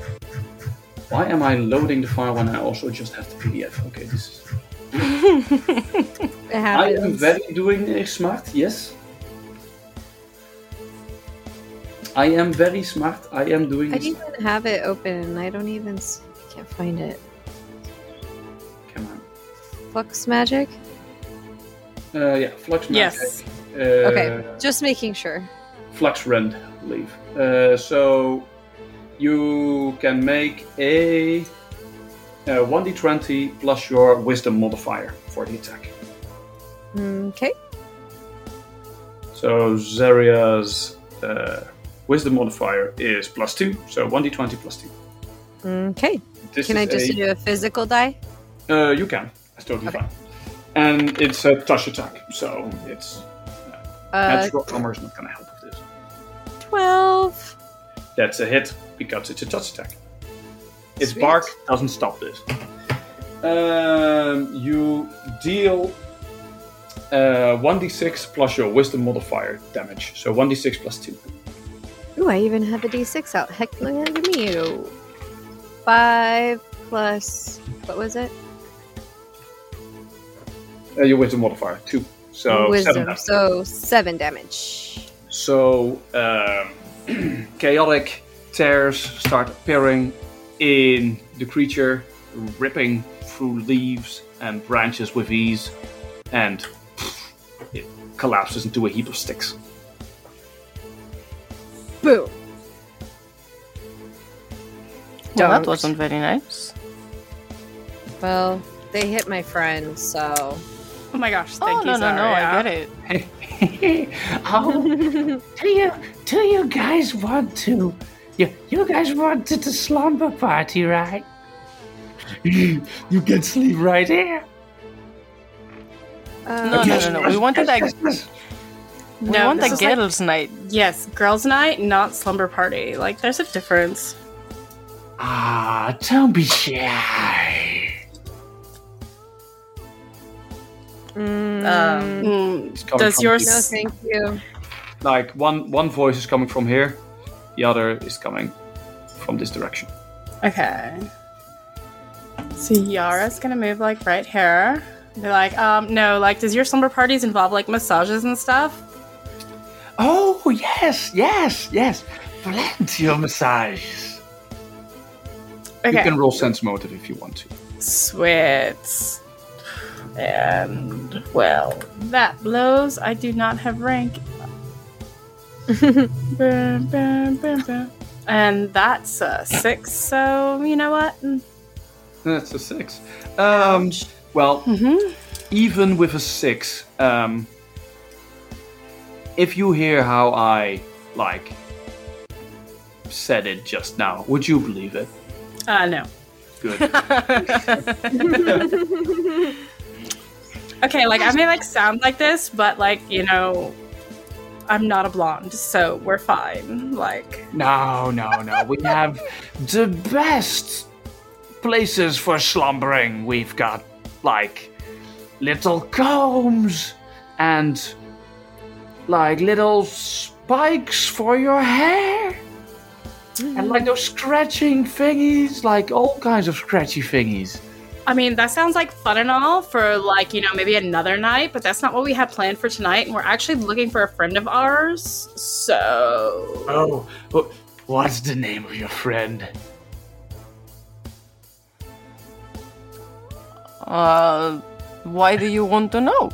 Why am I loading the file when I also just have the PDF? Okay, this is. I am very doing smart. Yes. I am very smart. I am doing.
I didn't even have it open I don't even I can't find it.
Come on.
Flux magic?
Uh, yeah, flux magic.
Yes.
Uh,
Okay, just making sure.
flux rend, I believe. Uh, so you can make a, uh 1d20 plus your wisdom modifier for the attack.
Okay.
So Zaria's uh, wisdom modifier is plus 2, so 1d20 plus 2.
Okay.
This
Can I just
a-
do a physical die?
Uh, you can. That's totally
Okay.
fine. And it's a touch attack, so it's
Uh,
natural armor is not going to help with this.
12.
That's a hit because it's a touch attack. Its
Sweet.
bark doesn't stop this. Um, you deal uh, 1d6 plus your wisdom modifier damage. So 1d6 plus 2.
Ooh, I even have a d6 out. Heck, look at me. you. 5 plus. What was it?
Uh, your wisdom modifier, 2. So
Wisdom.
damage.
So 7 damage.
So um, chaotic tears start appearing in the creature, ripping through leaves and branches with ease, and it collapses into a heap of sticks.
Boom.
Well, that wasn't very nice.
Well, they hit my friend, so.
Oh my gosh, thank
oh,
you,
no, no, no,
Zaria.
I get it.
oh, do you do you guys want to? You you guys wanted the slumber party, right? You, you can sleep right here.
Uh,
No, no, no, no. We wanted that. We
No,
want
this
that
is like-
girls' night.
Yes, girls' night, not slumber party. Like, there's a difference.
Ah, don't be shy.
Mm,
Um,
Mm, does yours?
no, thank you.
Like one one voice is coming from here, the other is coming from this direction.
Okay. So Yara's gonna move like right here. Be like, um, no, like, does your slumber parties involve like massages and stuff?
Oh yes, yes, yes. Plenty of massages.
Okay.
You can roll sense motive if you want to.
Sweet. And well, that blows. I do not have rank. Bum, bum, bum, bum. And that's a six. So you know what?
That's a six. Um, well,
Mm-hmm.
even with a six, um, if you hear how I like said it just now, would you believe it?
Uh, no.
Good.
Okay, like I may like sound like this, but like you know, I'm not a blonde, so we're fine. Like,
No, no, no. We have the best places for slumbering. We've got like little combs and like little spikes for your hair. And like those scratching thingies, like all kinds of scratchy thingies.
I mean, that sounds like fun and all for like you know maybe another night, but that's not what we had planned for tonight. And we're actually looking for a friend of ours. So,
Oh, wh- what's the name of your friend?
Uh, why do you want to know?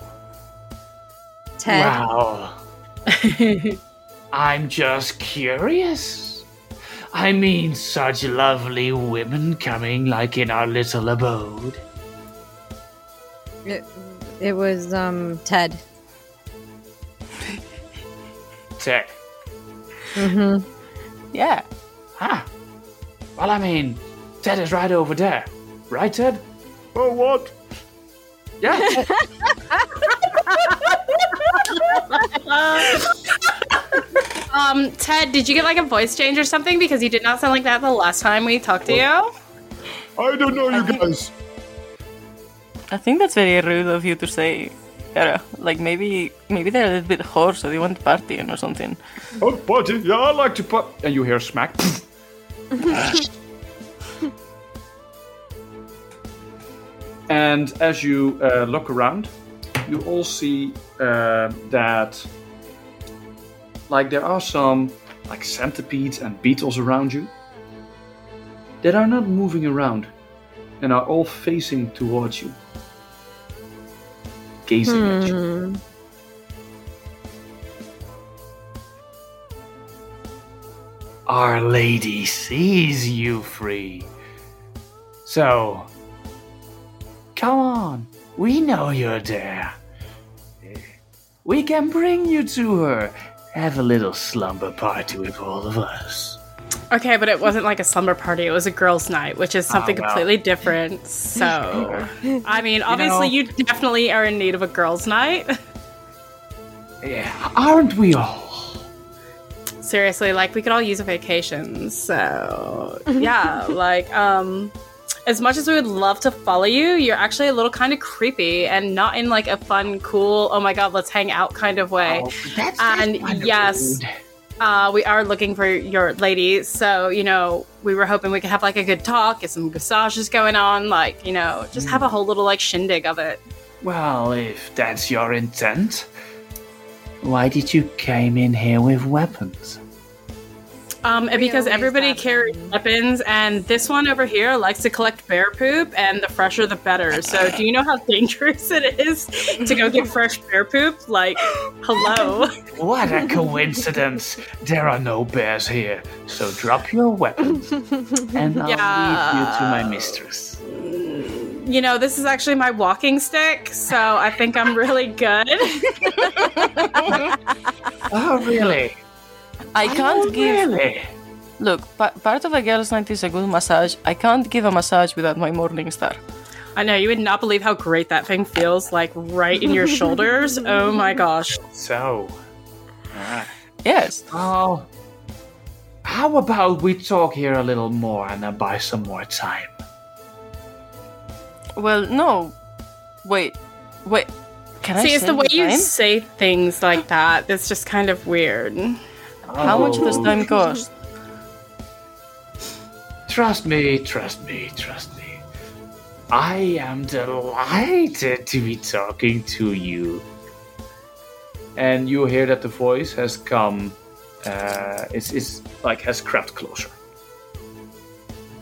Ted,
Well, I'm just curious. I mean, such lovely women coming like in our little abode.
it, it was um Ted.
Ted.
Mm-hmm.
Yeah.
Huh. Well, I mean, Ted is right over there. Right, Ted? Oh, what? Yeah.
Um, Ted, did you get like a voice change or something? Because you did not sound like that the last time we talked to you.
I don't know you guys.
I think that's very rude of you to say. Yara. Like maybe maybe they're a little bit hoarse, so they want partying or something.
Oh, party.
Yeah, I like to put. And you hear smack. and as you uh, look around, you all see uh, that, like, there are some like centipedes and beetles around you that are not moving around and are all facing towards you, gazing at you. Hmm.
Our Lady sees you free. So, come on. We know you're there. We can bring you to her. Have a little slumber party with all of us.
Okay, but it wasn't like a slumber party. It was a girls' night, which is something
well.
completely different. So, I mean, obviously,
know-
you definitely are in need of a girls' night.
Yeah, aren't we all?
Seriously, like we could all use a vacation. So, yeah, like um as much as we would love to follow you, you're actually a little kind of creepy and not in like a fun, cool, oh my god, let's hang out kind of way.
Oh, that's,
And
that's
yes,
rude.
Uh, we are looking for your lady, so you know we were hoping we could have like a good talk, get some massages going on, like you know, just have a whole little like shindig of it.
Well, if that's your intent, why did you came in here with weapons?
Um, and because everybody carries weapons, and this one over here likes to collect bear poop, and the fresher the better. So, do you know how dangerous it is to go get fresh bear poop? Like, hello.
What a coincidence! there are no bears here, so drop your weapons, and I'll leave you to my mistress.
You know, this is actually my walking stick, so I think I'm really good.
Oh, really?
I can't
oh,
give.
Really?
Look, pa- part of a girl's night is a good massage. I can't give a massage without my morning star.
I know you would not believe how great that thing feels, like right in your shoulders. Oh my gosh.
So,
Yes.
well, how about we talk here a little more and then buy some more time?
Well, no. Wait. Wait. Can I
See, it's the way
you
you
time?
say things like that that's just kind of weird.
How much does
Oh,
time cost?
Trust me, trust me, trust me. I am delighted to be talking to you.
and you hear that the voice has come uh, it's, it's like has crept closer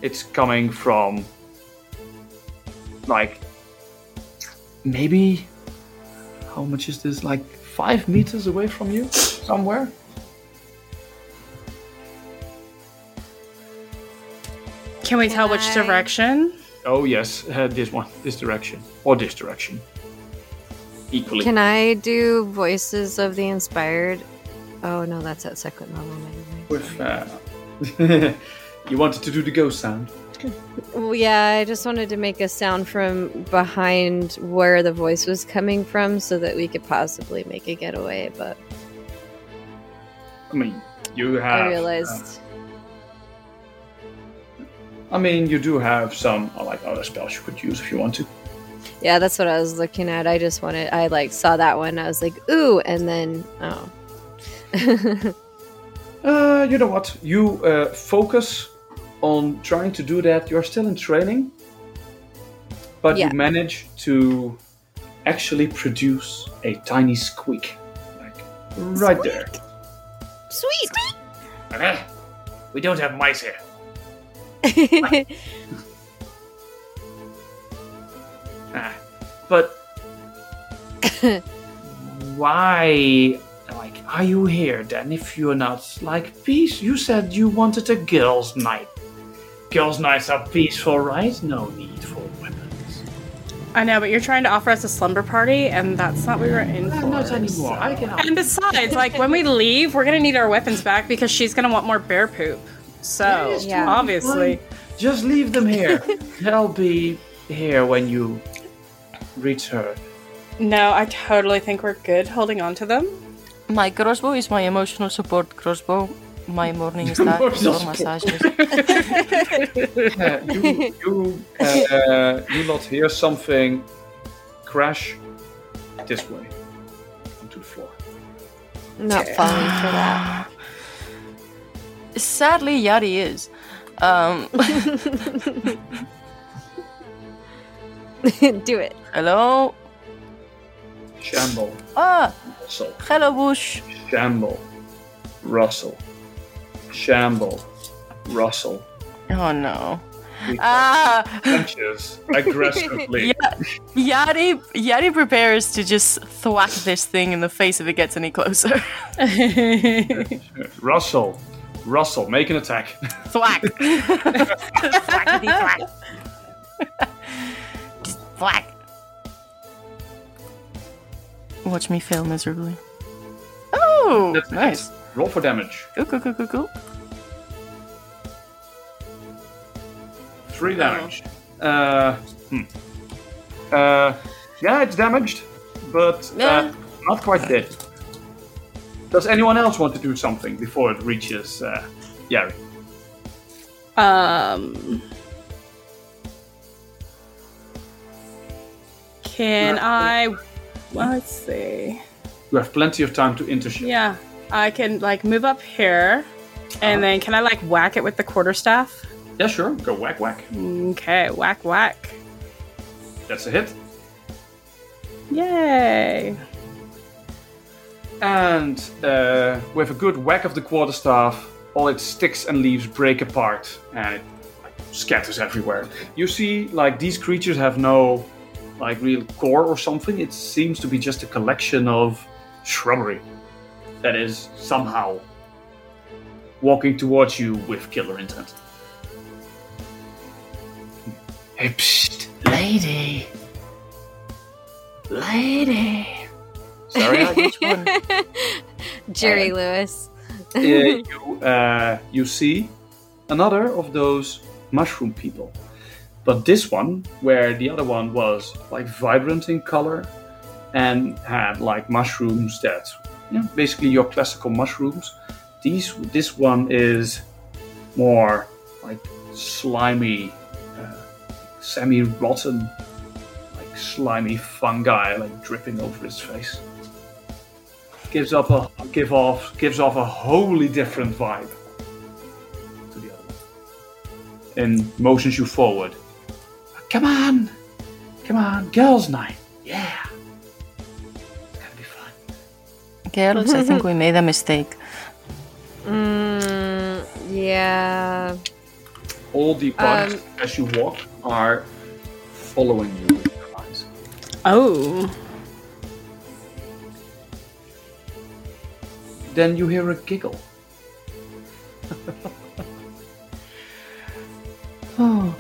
it's coming from like maybe how much is this like five meters away from you somewhere
Can we
Can
tell which
I-
direction?
oh yes uh, this one this direction or this direction equally
Can I do voices of the inspired? Oh no, that's at second level. never mind.
with uh, you wanted to do the ghost sound
Well, yeah, I just wanted to make a sound from behind where the voice was coming from, so that we could possibly make a getaway. But
i mean you have
I realized
I mean, you do have some uh, like other spells you could use if you want to.
Yeah, that's what I was looking at. I just wanted, I like saw that one. I was like, ooh, and then, oh.
Uh, you know what? You uh, focus on trying to do that. You're still in training, but
Yeah.
you manage to actually produce a tiny squeak, like right there.
Sweet!
Eh, we don't have mice here.
Ah,
but why? Like, are you here then? If you're not like peace, you said you wanted a girls' night. Girls' nights are peaceful, right? No need for weapons.
I know, but you're trying to offer us a slumber party, and that's not what we were in for.
not anymore. I can.
And besides, like when we leave, we're gonna need our weapons back because she's gonna want more bear poop. So
Yeah.
obviously,
Just leave them here. They'll be here when you return.
no, I totally think we're good holding on to them.
My crossbow is my emotional support crossbow. My morning staff is
Emotional
for massages.
Uh, you you, uh, you lot hear something crash this way onto the floor.
Not falling for that.
Sadly, Yari is. Um,
Do it.
hello?
Shamble,
Ah,
Rustle,
hello, Bush.
Shamble, Rustle, Shamble, Rustle.
Oh no.
We
Ah,
punches aggressively.
yeah. Yari, Yari prepares to just thwack this thing in the face if it gets any closer.
Rustle, Rustle, make an attack.
thwack. Thwackity thwack. Just thwack. Watch me fail miserably. Oh,
That's
nice.
Roll for damage.
Cool, cool, cool, cool, cool.
Three damage. Uh, hmm. uh, yeah, it's damaged, but uh,
Yeah.
not quite dead. Does anyone else want to do something before it reaches uh, Yari?
Um, can I? well, Let's see.
You have plenty of time to intercept.
Yeah, I can like move up here, and then can I like whack it with the quarterstaff?
Yeah, sure. Go whack whack.
Okay, whack whack.
That's a hit.
Yay!
And uh, with a good whack of the quarterstaff, all its sticks and leaves break apart and it scatters everywhere. You see, like these creatures have no like real core or something. It seems to be just a collection of shrubbery that is somehow walking towards you with killer intent. Hey, psst, lady, lady. Sorry, I
Which one?
Jerry Lewis.
uh, you, uh, you see another of those mushroom people. But this one, where the other one was like vibrant in color and had like mushrooms that, yeah, basically your classical mushrooms. These, this one is more like slimy, uh, semi-rotten, like slimy fungi, like dripping over his face gives up a give off gives off a wholly different vibe to the other one. And motions you forward. Come on, come on, girls' night, yeah. It's gonna be fun.
Girls, I think we made a mistake.
Mm, yeah.
All the bugs as you walk are following you with their eyes.
Oh,
Then you hear a giggle. oh,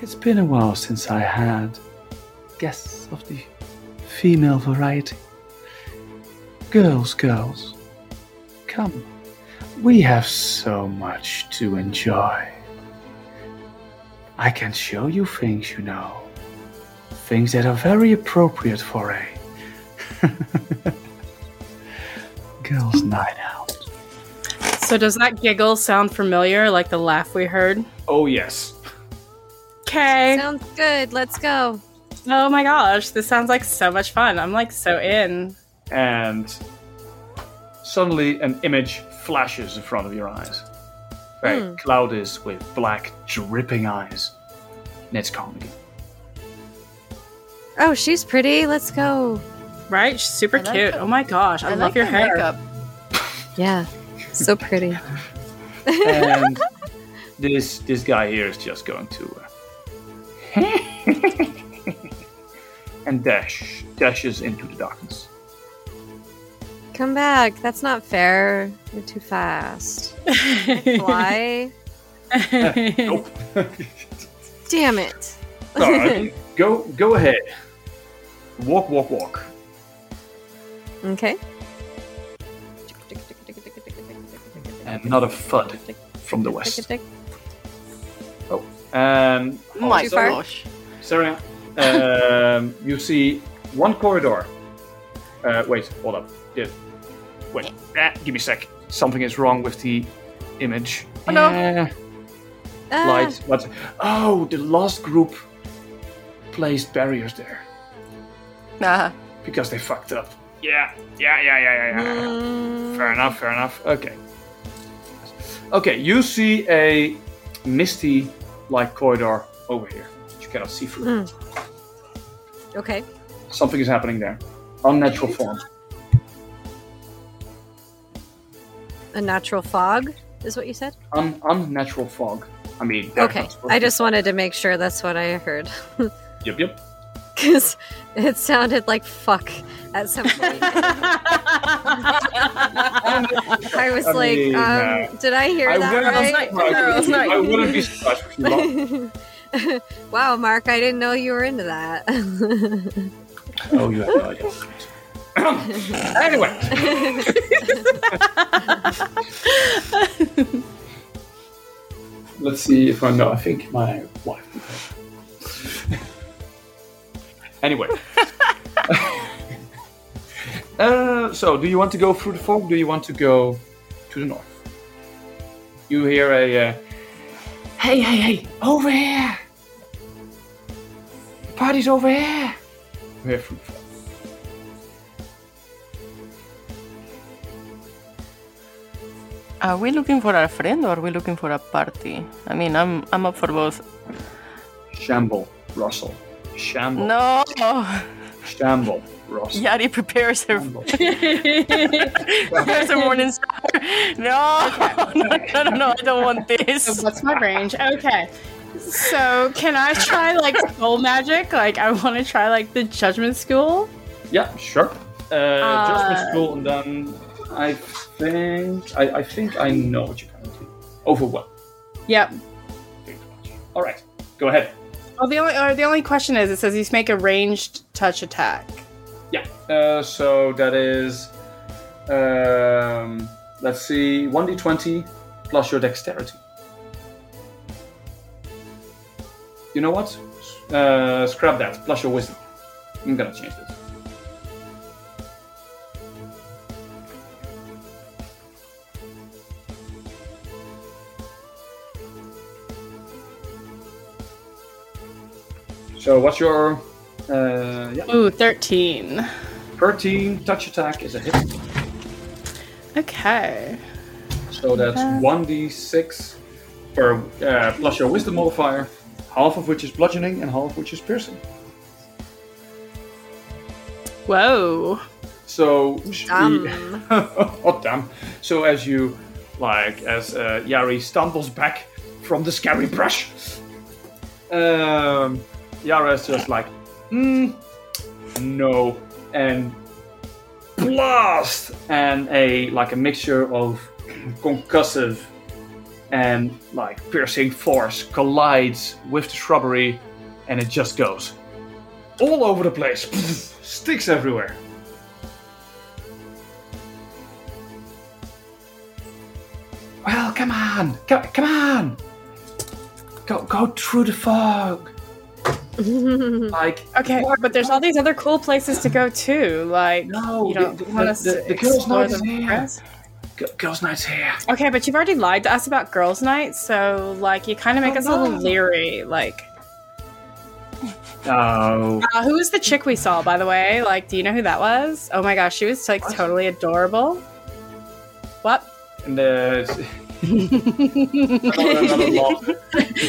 it's been a while since I had guests of the female variety. Girls, girls, come. We have so much to enjoy. I can show you things, you know. Things that are very appropriate for a girls' night out.
so does that giggle sound familiar, like the laugh we heard?
Oh, yes.
Okay.
Sounds good. Let's go.
Oh my gosh, this sounds like so much fun. I'm like so in.
and suddenly an image flashes in front of your eyes. Where hmm. Cloud is with black, dripping eyes. And it's calm again.
Oh, she's pretty. Let's go.
Right? She's super
I like
cute.
her-
Oh my gosh, I,
I
love
like
your hair.
makeup.
Yeah. So pretty.
And this this guy here is just going to. Uh, and dash dashes into the darkness.
Come back. That's not fair. You're too fast. Fly.
Nope.
Damn it.
Alright, go go ahead. Walk, walk, walk.
Okay.
And not a thud from the west. Oh, And
My
Too far?
gosh.
Sarah, um, you see one corridor. Uh, wait, hold up. Yeah. Wait, ah, give me a sec. Something is wrong with the image.
Oh, no.
Eh,
Ah,
light, what? Oh, the last group placed barriers there
Nah.
because they fucked up. Yeah, yeah, yeah, yeah, yeah, yeah.
mm,
Fair enough, fair enough. Okay. Okay, you see a misty like corridor over here. You cannot see through.
Okay.
Something is happening there. Unnatural form.
A natural fog is what you said?
Un- unnatural fog. I mean,
Okay. I just wanted to make sure that's what I heard.
Yep, yep.
Because it sounded like fuck at some point. I was
I
like,
mean,
um,
uh,
did I hear
I
that
wouldn't, be
right?
surprised if I wouldn't be surprised if you lost.
wow, Mark, I didn't know you were into that.
Oh, you have no idea. anyway. Let's see if I know. I think my wife. Anyway. uh, so, do you want to go through the fog? Do you want to go to the north? You hear a. Uh, hey, hey, hey! Over here! The party's over here! You hear through the fog.
Are we looking for a friend or are we looking for a party? I mean, I'm I'm up for both.
Shamble, rustle. Shamble.
No,
Shamble, rustle.
Yari prepares her prepares her morning star. No, no, no, no, no, I don't want this.
What's my range? Okay. So can I try like soul magic? Like I want to try like the judgment school.
Yeah, sure. Uh,
Uh,
Judgment School, and then I think I, I think I know what you're gonna do. Overwhelm.
Yep.
All right, go ahead.
Well, the only or the only question is, it says you make a ranged touch attack.
Yeah. Uh, so that is, um, let's see, one d twenty plus your dexterity. You know what? Uh, scrap that. Plus your wisdom. I'm gonna change this. So what's your uh, yeah,
Ooh, 13.
13 touch attack is a hit.
Okay.
So that's 1d6 per, uh, plus your wisdom modifier, half of which is bludgeoning and half of which is piercing.
Whoa.
So, sh-
Damn.
oh damn! So as you, like, as uh, Yari stumbles back from the scary brush, um, Yara is just like, hmm, no, and blast, and a like a mixture of concussive and like piercing force collides with the shrubbery, and it just goes all over the place, sticks everywhere. Well, come on, come, come on, go go through the fog. like
Okay, but there's all these other cool places to go too. Like,
No,
you don't
the- the-
want us
the-
to
the girls' night here. G- girls' nights here.
Okay, but you've already lied to us about girls' night, so like you kind of make
Oh,
us a little leery. Like,
No,
uh, who was the chick we saw, by the way? Like, do you know who that was? Oh my gosh, she was like
What?
totally adorable. What?
and laugh.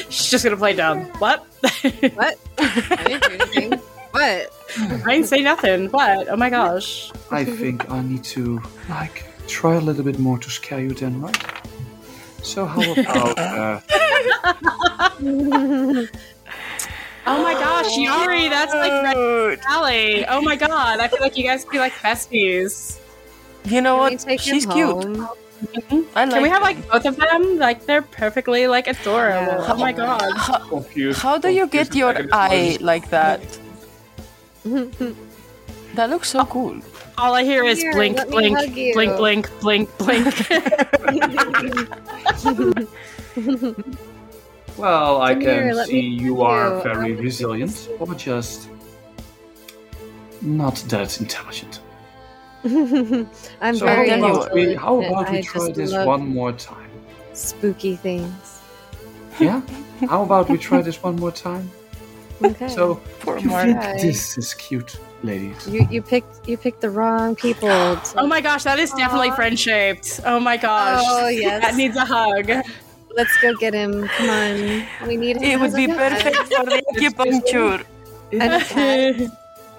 She's just gonna play dumb. What?
what? I didn't do anything. What?
I didn't say nothing. What? Oh my gosh.
I think I need to like try a little bit more to scare you then, right? So how about uh,
Oh my gosh, Yari, that's like Red
Dude.
Oh my god, I feel like you guys could be like besties.
You know
Can
what?
take
She's cute.
home? Mm-hmm.
I like
Can we have
her.
like both of them? Like they're perfectly like adorable.
Yeah.
Oh my god.
How,
Confused.
how do you get your eye like that? That looks so oh. cool.
All I hear is
Here,
blink,
let me
blink, blink, blink, blink, blink.
Well, I
Come
can
here,
see you are
you.
very resilient, or just not that intelligent.
I'm
So
very
how about we, how about we try this one more time?
Spooky things.
Yeah? how about we try this one more time?
Okay.
So,
Poor
you
Mark.
think
Alright.
this is cute, ladies?
you you picked you picked the wrong people. To,
oh my gosh, that is definitely
Aw.
friend shaped. Oh my oh, gosh.
Oh, yes.
That needs a hug.
Let's go get him. Come on. We need him.
It would be perfect for the acupuncture.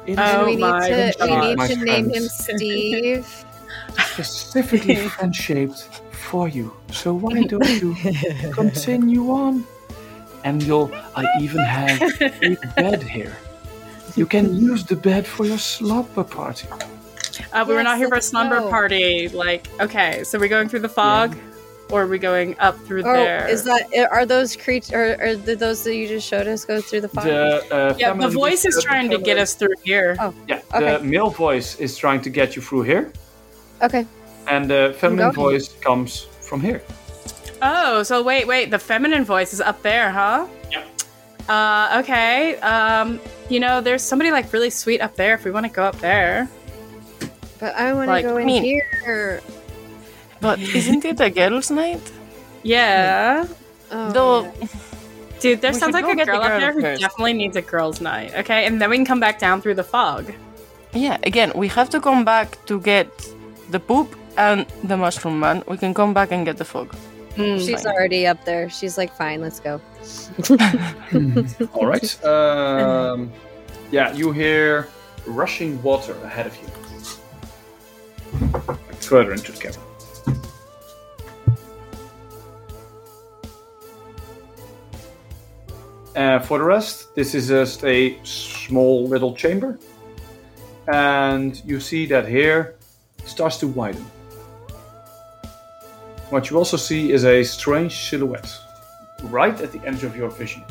And a pet.
It is
And
Oh
we need
my
to we need
My
to name him. Steve.
specifically friend-shaped for you. So why don't you continue on? And you'll, I even have a bed here. You can use the bed for your slumber party.
Uh, we were not here for a slumber
go.
party. Like, okay, so we're going through the fog, or are we going up through
Oh,
there?
is that are those creatures or are those that you just showed us go through the fire?
The, uh,
yeah, the voice is trying to get us through here.
Oh.
Yeah,
Okay.
the male voice is trying to get you through here,
Okay.
and the feminine voice comes from here.
Oh, so wait, wait, the feminine voice is up there, huh?
Yeah.
Uh, okay. Um, you know, there's somebody like really sweet up there if we want to go up there.
But I want
Like,
to go in
mean-
here.
But isn't it a girls' night?
Yeah.
Oh,
Though,
yeah.
Dude, there
We
sounds like a
get the
girl up
girl
there who
first.
definitely needs a girls' night. Okay, and then we can come back down through the fog.
yeah, again, we have to come back to get the poop and the mushroom man. We can come back and get the fog.
Mm.
She's
fine.
already up there. She's like, fine, let's go.
All right. Um, yeah, you hear rushing water ahead of you. Further into the cavern. Uh, for the rest, this is just a small little chamber. And you see that here starts to widen. What you also see is a strange silhouette right at the edge of your vision.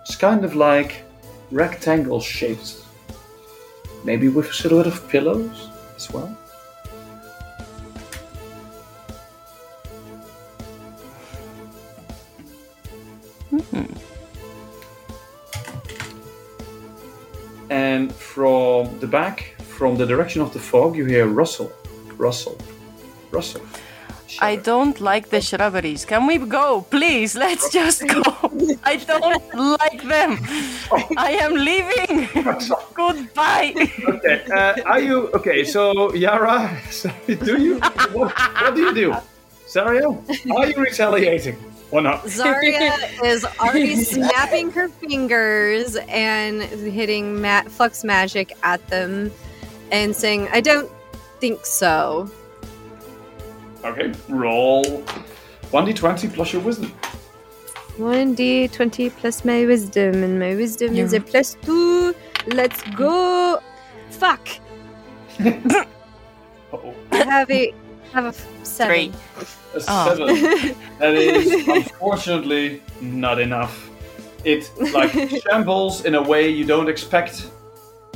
It's kind of like rectangle shaped. Maybe with a silhouette of pillows as well. And from the back, from the direction of the fog, you hear rustle, rustle, rustle.
I don't like the shrubberies. Can we go, please? Let's just go. I don't like them. I am leaving. Goodbye.
Okay, uh, are you okay? So Yara, do you? What, what do you do, Zarya? Are you retaliating or not?
Zarya is already snapping her fingers and hitting ma- flux magic at them and saying, I don't think so.
Okay, roll one d20 plus your wisdom.
1d20 plus my wisdom, and my wisdom is a plus 2. Let's go. Fuck.
Uh-oh.
I have a, have a 7.
Three.
A
Oh.
seven. That is unfortunately not enough. It like shambles in a way you don't expect,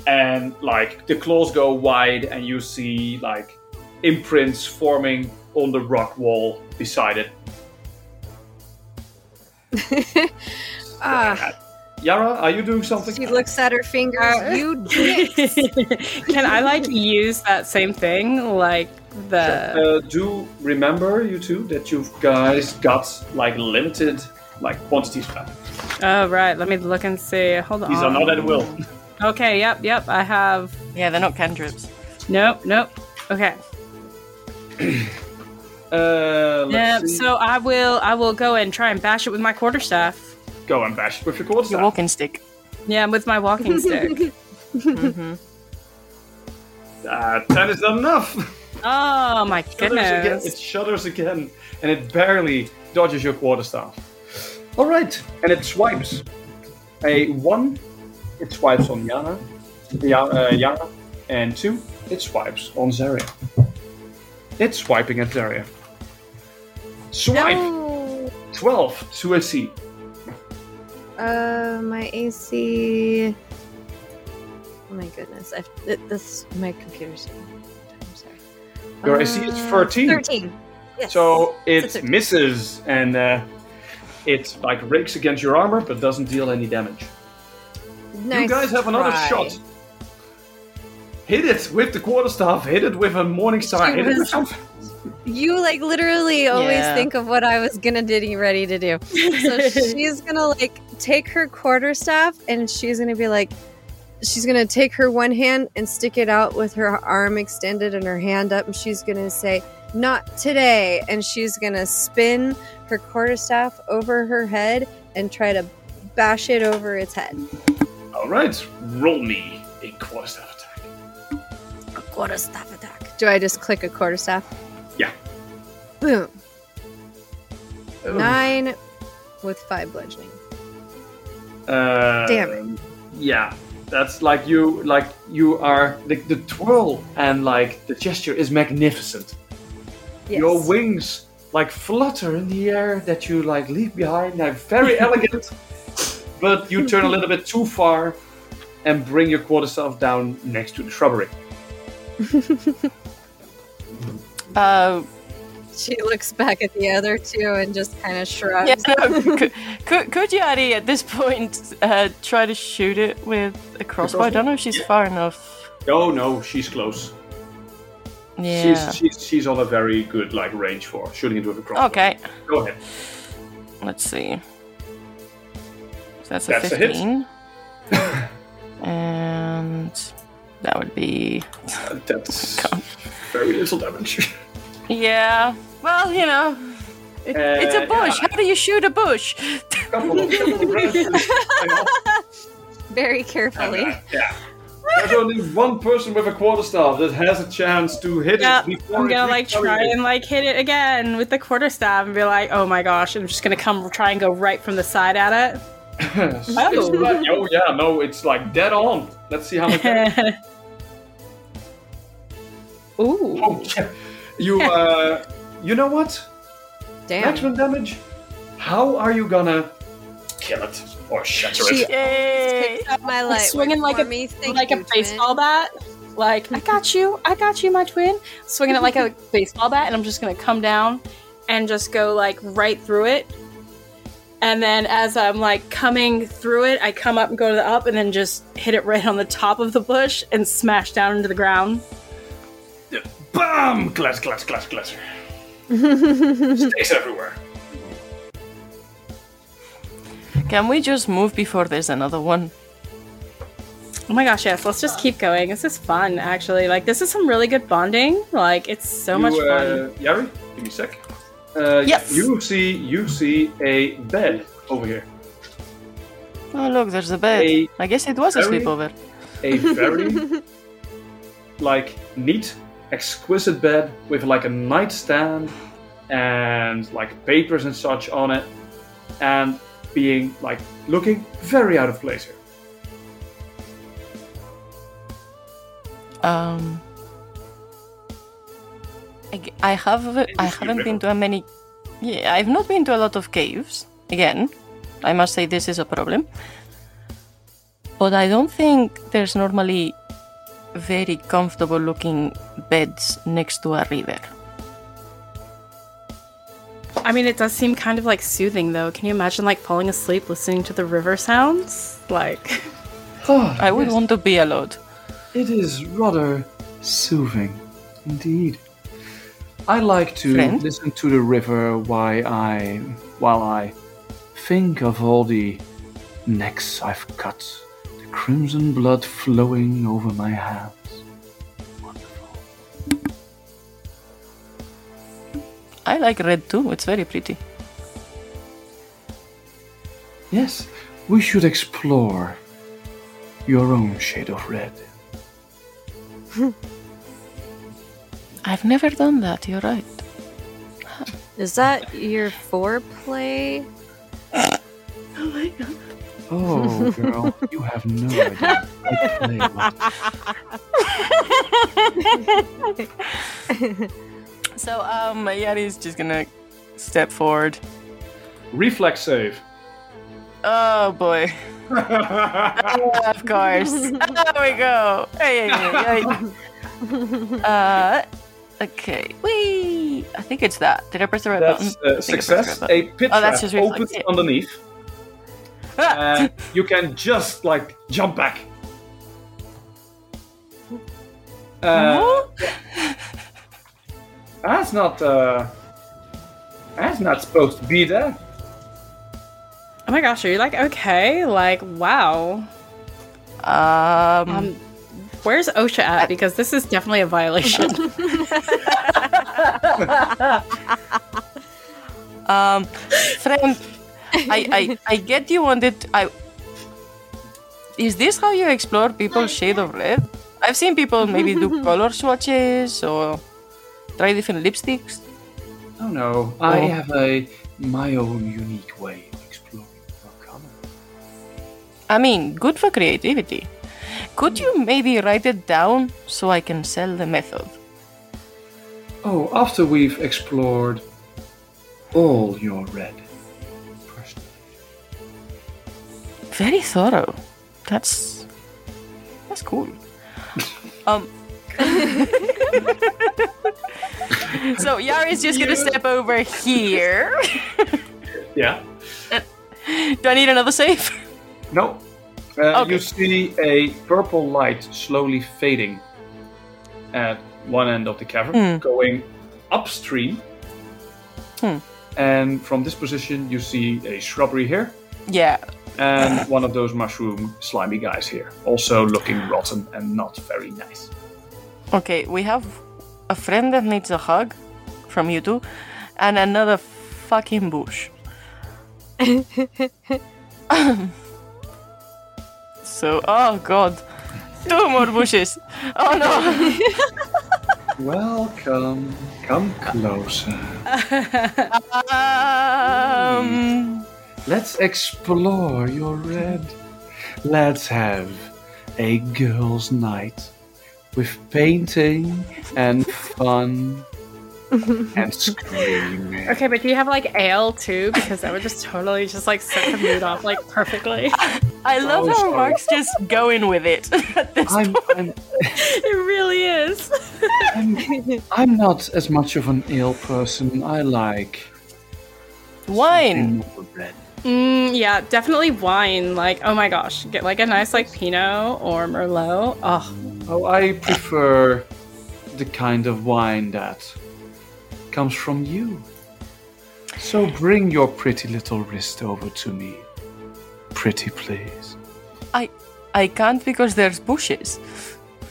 and like the claws go wide, and you see like imprints forming on the rock wall beside it.
Ah,
Yara, are you doing something?
she looks at her fingers.
Uh,
you dicks.
Can I like use that same thing, like the?
Uh, do remember, you two, that you guys got like limited like quantities back.
Oh right, let me look and see. Hold on.
These are not at will.
Okay, yep, yep. I have.
Yeah, they're not cantrips.
Nope, nope. Okay.
Uh, let's
Yeah.
see.
So I will. I will go and try and bash it with my quarterstaff.
go and bash it with your
Your walking stick.
Yeah, with my walking stick.
mm-hmm.
Uh, that is not enough.
Oh my
Shudders again. It shudders again, and it barely dodges your quarterstaff. All right, and it swipes A one, it swipes on Yana, Yana, uh, Yara, and two, it swipes on Zarya. It's swiping at Zarya. Swipe!
No.
12 to AC.
Uh, my AC. Oh my goodness! I th- this my computer's. I'm sorry.
Your AC is
Uh,
13.
Thirteen. Yes.
So it
a 13.
misses and uh, it like rakes against your armor but doesn't deal any damage. you guys have another
try.
shot. Hit it with the quarterstaff. Hit it with a morning star.
She
Hit it with something.
You like literally always
Yeah.
think of what I was gonna do ready to do. So she's gonna like take her quarterstaff and she's gonna be like, she's gonna take her one hand and stick it out with her arm extended and her hand up, and she's gonna say, "Not today," and she's gonna spin her quarterstaff over her head and try to bash it over its head.
All right, roll me a quarterstaff attack.
A quarterstaff attack. Do I just click a quarterstaff?
Yeah.
Boom.
Oh.
Nine with five bludgeoning.
Uh,
Damn it.
Yeah, that's like you, like you are the, the twirl and like the gesture is magnificent.
Yes.
Your wings like flutter in the air that you like leave behind. They're very elegant, but you turn a little bit too far and bring your quarterstaff down next to the shrubbery.
Uh,
She looks back at the other two and just kind of shrugs.
yeah, no, could, could, could Yari at this point uh, try to shoot it with a crossbow? I don't know if she's far enough.
Oh no, she's close.
Yeah.
She's, she's she's on a very good like range for shooting into a crossbow.
Okay,
Go ahead.
let's see. So that's a
That's a hit.
15. and that would be.
Uh, that's very little damage.
Yeah, well, you know. It, it's a
Uh,
bush.
yeah.
How do you shoot a bush?
couple of, couple branches.
Very carefully.
uh, yeah. There's only one person with a quarterstaff that has a chance to hit
Yeah,
it before
I'm gonna like try
target.
and like hit it again with the quarterstaff and be like, oh my gosh, I'm just gonna come try and go right from the side at it.
It's not- oh yeah, no, it's like dead on. Let's see how much. damage-
Ooh.
oh, yeah. You uh, you know what?
Damn.
Maximum damage. How are you gonna kill it or shatter
She
it?
Yay!
picked up my light
swinging
work
like
for
a
me.
Like
you,
a
twin.
baseball bat. Like, I got you, I got you, my twin. Swinging it like a baseball bat, and I'm just gonna come down and just go like right through it. And then as I'm like coming through it, I come up and go to the up, and then just hit it right on the top of the bush and smash down into the ground.
Bam! Clatter, clatter, clatter, clatter. Sticks everywhere.
Can we just move before there's another one?
Oh my gosh, yes, let's just keep going. This is fun, actually. Like, this is some really good bonding. Like, it's so much
you,
fun.
uh, Yari, give me a sec. Uh,
Yes.
You see, you see a bed over here.
Oh, look, there's a bed.
A
I guess it was a sleepover.
a very like neat, exquisite bed with like a nightstand and like papers and such on it, and being like looking very out of place here.
Um, I have I haven't been to a many. Yeah, I've not been to a lot of caves. Again, I must say this is a problem. But I don't think there's normally very comfortable looking beds next to a river.
I mean, it does seem kind of like soothing, though. Can you imagine like falling asleep listening to the river sounds? Like, oh,
I would want to be alone.
It is rather soothing, indeed. I like to
Friend?
listen to the river while I while I think of all the necks I've cut, the crimson blood flowing over my hands. Wonderful.
I like red too. It's very pretty.
Yes, we should explore your own shade of red.
I've never done that. You're right.
Is that your foreplay?
Oh, girl, you have no idea. I play a lot.
So um, Yari's just gonna step forward.
Reflex save.
Oh boy. of course. There we go. Hey, hey, hey. uh, okay. Wee. I think it's that. Did I press the right
That's
button?
uh,
I think I pressed
success.
the right
A pit
Oh, that's
trap
just reflex,
opens underneath,
button. Ah!
you can just like jump back. Uh, that's not. Uh, that's not supposed to be there.
Oh my gosh, are you like okay? Like, wow.
um,
Um, where's OSHA at? Because this is definitely a violation.
um, friend, I, I, I get you wanted. I. Is this how you explore people's shade of red? I've seen people maybe do color swatches or try different lipsticks.
Oh no, I
Oh.
have a my own unique way of exploring for color.
I mean, good for creativity. Could you maybe write it down so I can sell the method?
Oh, after we've explored all your red.
Very thorough. That's that's cool. um. so Yari's just gonna step over here.
Yeah.
Do I need another save?
No. Uh,
Okay.
You see a purple light slowly fading at one end of the cavern,
Hmm.
going upstream.
Hmm.
And from this position, you see a shrubbery here,
Yeah.
And one of those mushroom slimy guys here, also looking rotten and not very nice.
Okay, we have a friend that needs a hug from you two, and another fucking bush. so, oh god, two more bushes. Oh no.
Welcome. Come closer.
Um,
Let's explore your red. Let's have a girls' night with painting and fun and screaming.
okay, but do you have like ale too? Because that would just totally just like set the mood off like perfectly.
I love
Oh,
how
sorry.
Mark's just going with it. at this
I'm,
point.
I'm,
it really is.
I'm, I'm not as much of an ale person. I like
Wine.
more red.
Mm, yeah, definitely wine. Like, oh my gosh, get like a nice like Pinot or Merlot. Oh,
Oh, I prefer the kind of wine that comes from you. So bring your pretty little wrist over to me. Pretty please.
I I can't because there's bushes.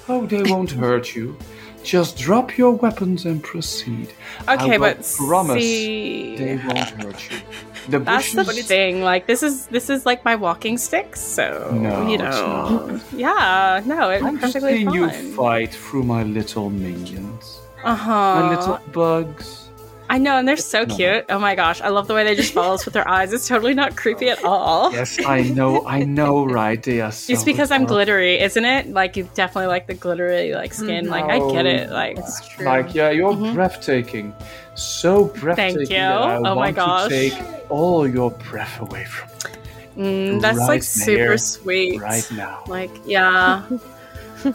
Oh, they won't hurt you. Just drop your weapons and proceed.
Okay,
will
but
promise
see,
they won't hurt you. The
that's the thing. Like, this is this is like my walking stick. So
No,
you know, yeah, no, it's
I've
perfectly
seen you fight through my little minions,
Uh huh.
my little bugs.
I know, and they're so
No.
cute. Oh my gosh, I love the way they just follow us with their eyes. It's totally not creepy at all.
Yes, I know, I know, right? They are so
It's because I'm glittery, isn't it? Like you definitely like the glittery like skin. Like I get it. Like
It's true.
Like, yeah, you're
Mhm.
breathtaking. So breathtaking.
Thank
you. I
Oh my
want
gosh.
To take all your breath away from
mm, that's
Right
like super
there,
sweet.
right now.
Like yeah.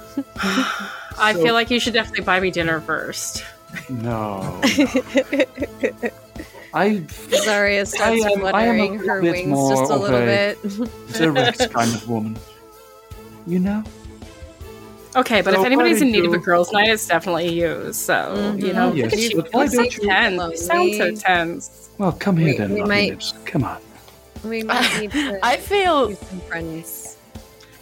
I feel like you should definitely buy me dinner first.
No. I
Zarya starts
I am- I
fluttering her wings
more
just a
of
little
a-
bit.
direct kind of woman. You know?
Okay, but
So
if anybody's in need of a girls' night, it's definitely you. So you know,
Mhm.
Yes,
look at you.
but why
You
don't
so
you-
tense. You sound so tense.
Well, come here
We-
then,
we might-
lips. Come on.
we might need to
I feel
do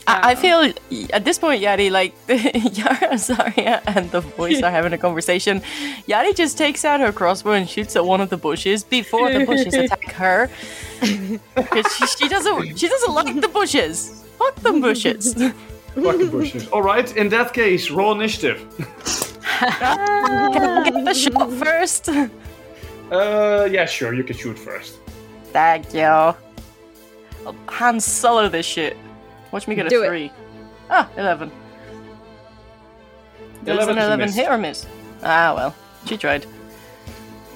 some.
I, I feel at this point, Yari, like Yara, Zarya, and the boys are having a conversation. Yari just takes out her crossbow and shoots at one of the bushes before the bushes attack her. 'Cause she, she doesn't she doesn't like the bushes. Fuck them bushes.
Fucking bushes. Alright, in that case, roll initiative.
Can I get the shot first?
Uh, yeah, sure, you can shoot first.
Thank you. Han Solo this shit. Watch me get a
Do it.
three. Ah, 11. There's
11
an 11 hit or miss. Ah, well. She tried.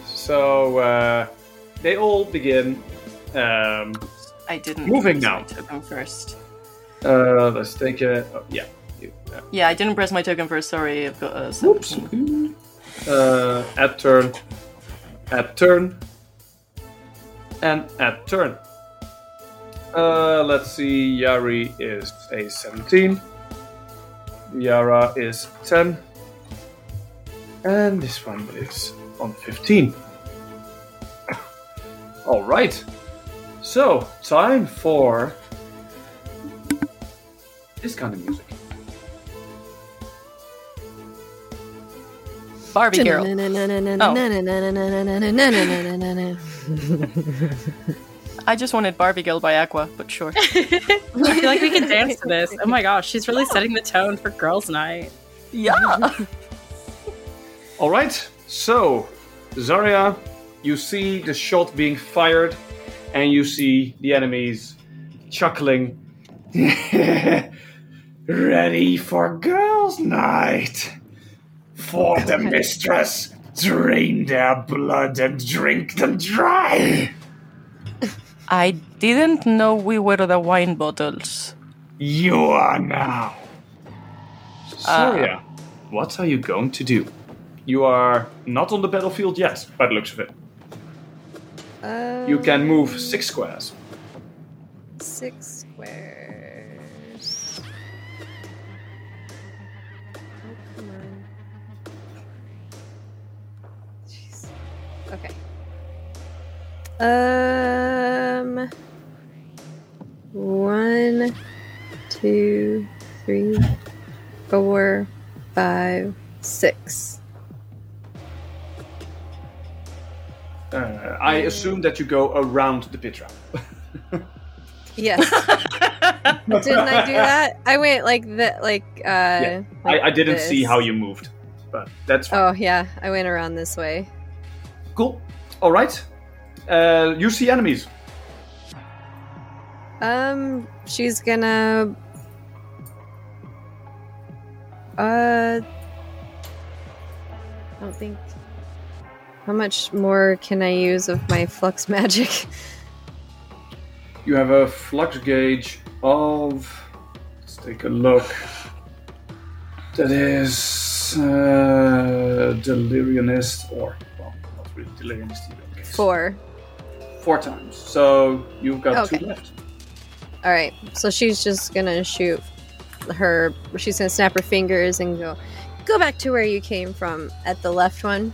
So uh, they all begin. Um,
I didn't
Moving
press
now.
my token first.
uh, let's take a. Oh, yeah. you-
Yeah, I didn't press my token first. Sorry, I've got a
Whoops.
17.
Uh, at turn. At turn. And at turn. Uh, let's see. Yari is a 17. Yara is 10. And this one is on 15. Alright. So, time for this kind of music.
Barbie girl. I just wanted Barbie girl by Aqua, but sure.
I feel like we can dance to this. Oh my gosh, she's really setting the tone for girls' night.
yeah.
Alright, so Zarya, you see the shot being fired, and you see the enemies chuckling. Ready for girls' night? For the mistress, drain their blood and drink them dry.
I didn't know we were the wine bottles.
You are now. Zarya, uh, what are you going to do? You are not on the battlefield yet, by the looks of it. You can move six squares.
Six squares. Um. One, two, three, four, five, six.
Uh, I assume that you go around the pit trap.
Yes. Didn't I do that? I went like the like uh
I,
like
I didn't see how you moved, but that's fine.
Oh yeah, I went around this way.
cool. All right. Uh, you see enemies.
Um, she's gonna. Uh, I don't think. How much more can I use of my flux magic?
You have a flux gauge of. Let's take a look. That is uh, delirionist, or well, not really delirionist either. Okay,
Four.
Four times. So you've got two left.
All right, so she's just gonna shoot her. She's gonna snap her fingers and go, go back to where you came from at the left one,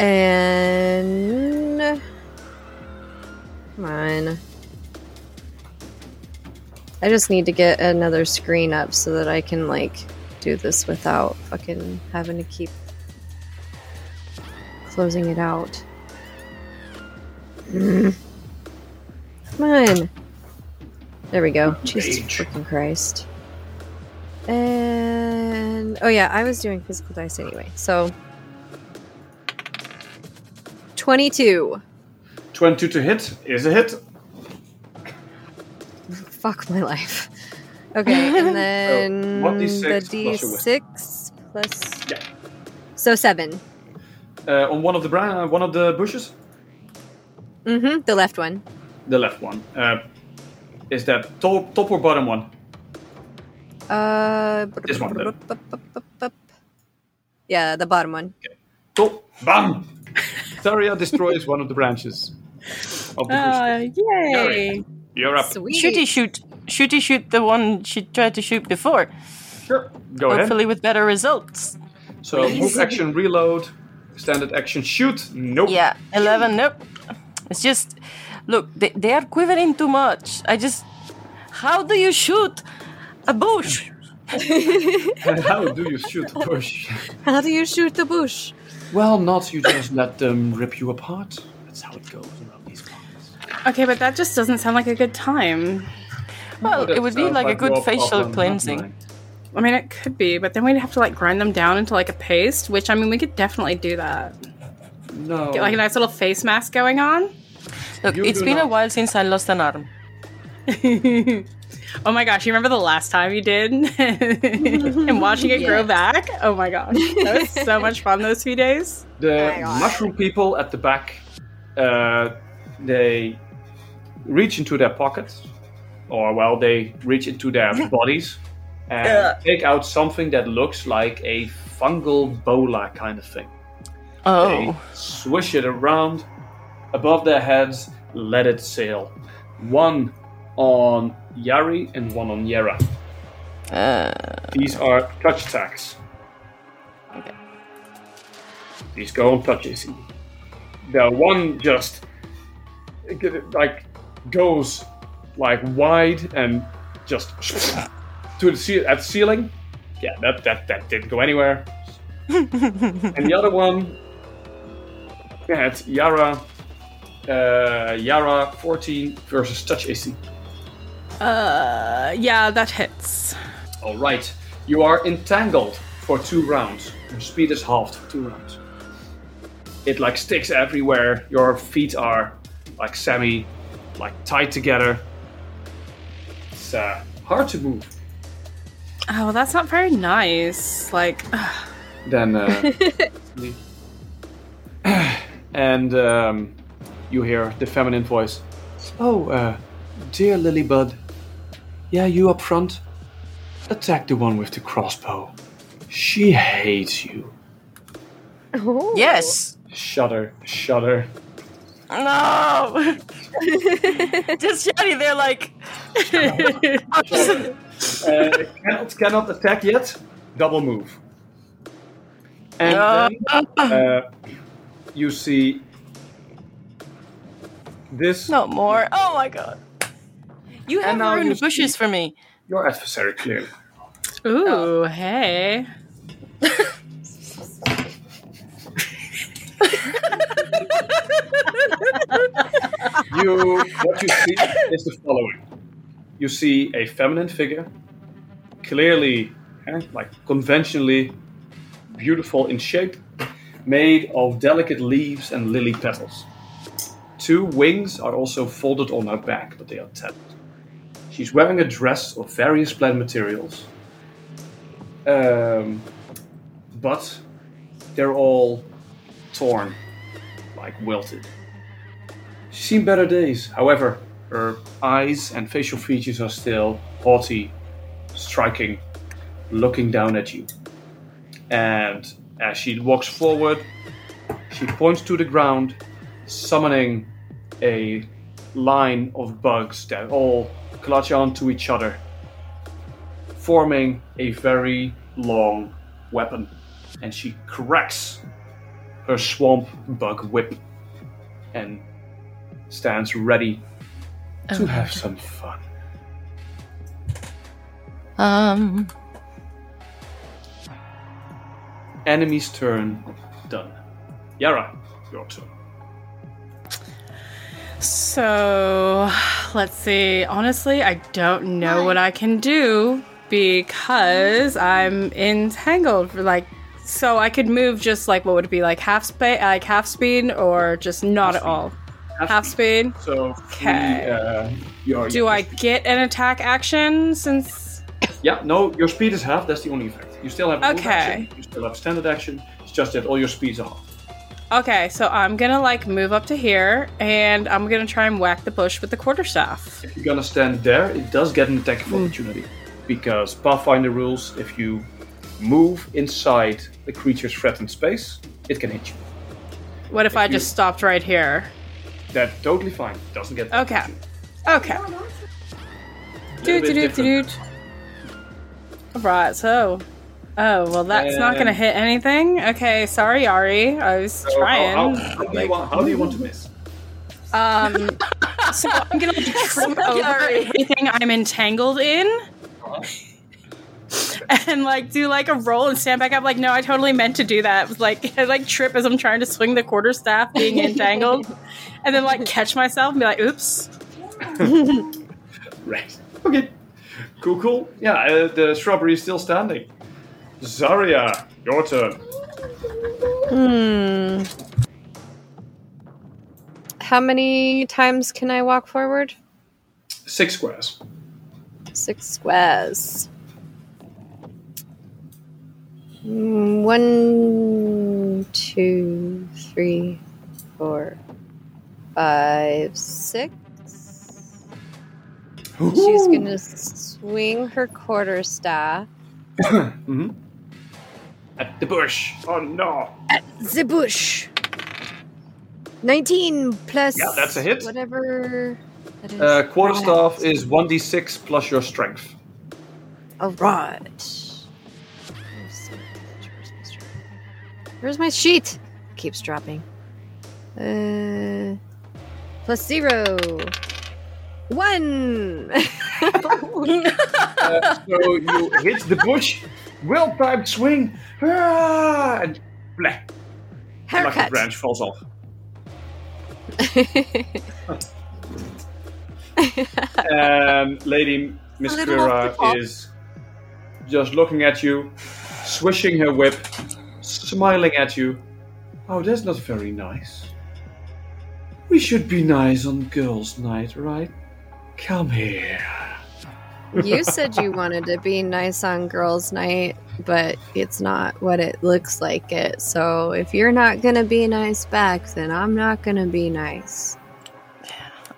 and come on. I just need to get another screen up so that I can like do this without fucking having to keep closing it out. Mm. Come on. There we go. Jesus
Rage.
freaking Christ. And oh yeah, I was doing physical dice anyway. So 22.
22 to hit is a hit.
Fuck my life. Okay, and then
1d6
the
plus
d6 plus
Yeah.
So 7.
Uh, on one of the bra- one of the bushes,
Mhm, the left one.
the left one. Uh, is that top, top or bottom one?
Uh
This one, then.
Yeah, the bottom one.
Top. Bam! Zarya destroys one of the branches of the bush.
Uh, yay!
You're up.
Sweet.
Shooty shoot. Shooty shoot the one she tried to shoot before.
Sure. Go ahead.
Hopefully with better results.
So move action, reload, standard action, shoot. Nope.
Yeah, 11, nope. It's just, look, they, they are quivering too much. I just, how do you shoot a bush?
How do you shoot a bush?
How do you shoot the bush?
well, not you just let them rip you apart. That's how it goes around these parts.
Okay, but that just doesn't sound like a good time.
Well, it would be
sounds
like a good facial
problem,
cleansing.
I mean, it could be, but then we'd have to like grind them down into like a paste, which I mean, we could definitely do that.
No.
Get like a nice little face mask going on.
Look,
You
it's
do
been a while since I lost an arm.
oh my gosh, you remember the last time you did? and watching it grow back? Oh my gosh. That was so much fun those few days.
The
my
mushroom people at the back, uh, they reach into their pockets, or well, they reach into their bodies and
Ugh.
take out something that looks like a fungal bola kind of thing. They
Oh.
swish it around above their heads, let it sail. One on Yari and one on Yara.
Uh,
These are touch attacks.
Okay.
These go on touches. The one just like goes like wide and just to the ce- at the ceiling. Yeah, that that that didn't go anywhere. and the other one at Yara. Uh, Yara 14 versus touch AC.
Uh, yeah, that hits.
All right, you are entangled for two rounds. Your speed is halved for two rounds. It like sticks everywhere. Your feet are like semi, like tied together. It's uh, hard to move.
Oh, well, that's not very nice. Like,
Then, uh, and um, you hear the feminine voice. Oh, uh, dear Lilybud. Yeah, you up front. Attack the one with the crossbow. She hates you.
Oh.
yes.
Shudder, shudder.
No. Just shouting there like.
Uh, cannot, cannot attack yet. Double move. And then, uh, you see this.
Not more. Oh my god. You have
And
ruined
you
bushes
see-
for me.
Your adversary clearly.
ooh, hey.
You what you see is the following. You see a feminine figure, clearly eh, like conventionally beautiful in shape, made of delicate leaves and lily petals. Two wings are also folded on her back, but they are tapped. She's wearing a dress of various blend materials, um, but they're all torn, like wilted. She's seen better days. However, her eyes and facial features are still haughty, striking, looking down at you. And as she walks forward, she points to the ground, summoning a line of bugs that all clutch onto each other, forming a very long weapon. And she cracks her swamp bug whip and stands ready to have some fun.
Um.
Enemy's turn done. Yara, your turn.
So, let's see. Honestly, I don't know what I can do because I'm entangled. Like, so I could move just like what would it be like half speed, like half speed, or just not at all. Half speed.
So,
Okay.
uh,
Do I get an attack action since?
Yeah, no, your speed is half. That's the only effect. You still have
Okay.
action. You still have standard action. It's just that all your speeds are half.
Okay, so I'm gonna like move up to here, and I'm gonna try and whack the bush with the quarterstaff.
If you're gonna stand there, it does get an attack of hmm. opportunity. Because Pathfinder rules, if you move inside the creature's threatened space, it can hit you.
What if I
you-
just stopped right here?
That's totally fine. It Doesn't get
Okay. Okay. Doot doot doot doot. Alright, so. Oh, well, that's not gonna hit anything. Okay, sorry, Ari. I was
So
trying.
how, how, do you want, how do you want to miss?
Um, so I'm gonna like, trip over
Sorry.
everything I'm entangled in. And like do like a roll and stand back up. Like, no, I totally meant to do that. It was like I like trip as I'm trying to swing the quarter staff, being entangled, and then like catch myself and be like, "Oops."
Right. Okay. Cool, cool. Yeah, uh, the shrubbery is still standing. Zarya, your turn.
Hmm. How many times can I walk forward?
Six squares.
Six squares. Mm, One, two, three, four, five, six. She's gonna swing her quarterstaff
hmm At the bush. Oh no.
at the bush. Nineteen plus.
Yeah, that's a hit.
Whatever. That is.
Uh, quarterstaff is 1d6 plus your strength.
All right. Where's my sheet? Keeps dropping. Uh, plus zero. One.
Uh, so you hit the bush, well timed swing, ah, and bleh, like a branch falls off. and Lady Miss
A little off the
Kira is just looking at you, swishing her whip, smiling at you. Oh, that's not very nice. We should be nice on girls' night, right? Come here.
You said you wanted to be nice on girls' night, but it's not what it looks like it. So if you're not gonna be nice back, then I'm not gonna be nice.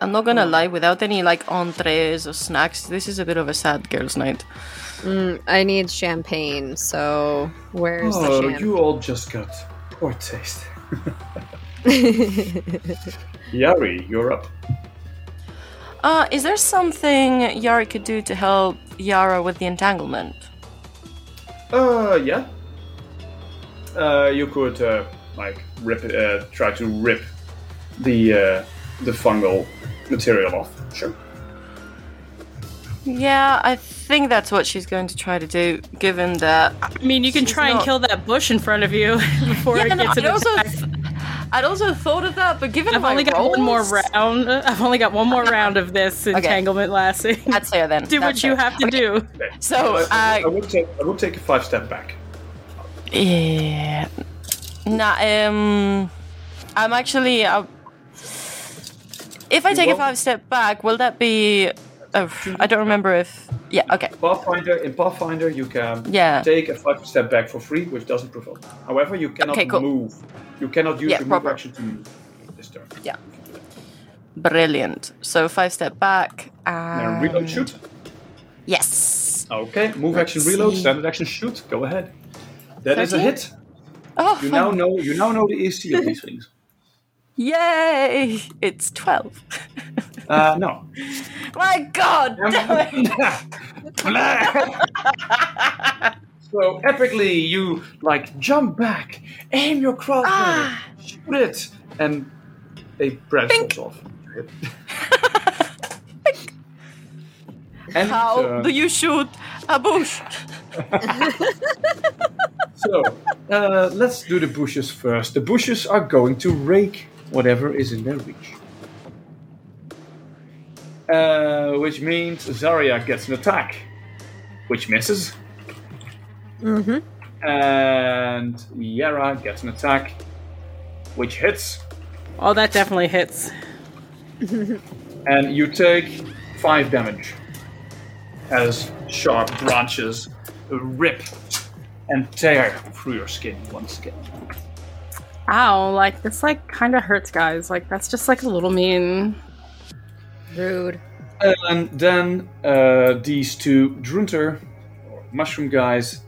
I'm not gonna lie, without any like entrees or snacks, this is a bit of a sad girls' night.
Mm, I need champagne. So where's
oh,
the
you all just got poor taste. Yari, you're up.
Uh, is there something Yara could do to help Yara with the entanglement?
Uh, yeah. Uh, you could uh, like rip it, uh, try to rip the uh, the fungal material off. Sure.
Yeah, I think that's what she's going to try to do, given that.
I mean, you can
She's
try and kill that bush in front of you before
Yeah,
it
no,
gets an
I'd also,
attack.
Th- I'd also thought of that, but given
I've
my
only got one more round. I've only got one more round of this entanglement lasting.
That's fair then.
do what
that's
you have to do.
Okay.
So,
I, I,
uh,
would take I would take a five step back.
Yeah. Nah, um. I'm actually. Uh, if I take a five step back, will that be. Oh, I don't remember if. Yeah, okay.
Pathfinder in Pathfinder you can
Yeah.
take a five step back for free, which doesn't provoke. However, you cannot
Okay, cool.
move. You cannot use
Yeah,
your move
proper.
action to move this turn.
Yeah. Brilliant. So five step back. And...
reload shoot.
Yes.
Okay, move action
Let's
reload,
see.
standard action shoot. Go ahead. That is a hit.
Oh,
You now know you now know the AC of these things.
Yay! It's 12.
Uh, no.
My god! Damn it.
so epically, you like jump back, aim your crossbow,
Ah.
shoot it, and a branch falls off. and
How
uh,
do you shoot a bush?
so uh, let's do the bushes first. The bushes are going to rake whatever is in their reach. Uh, which means Zarya gets an attack, which misses.
mm-hmm.
and Yara gets an attack, which hits,
Oh, that definitely hits.
and you take five damage as sharp branches rip and tear through your skin once again.
Ow, like this like kind of hurts guys. Like that's just like a little mean.
Rude.
And then uh, these two Drunter, or mushroom guys,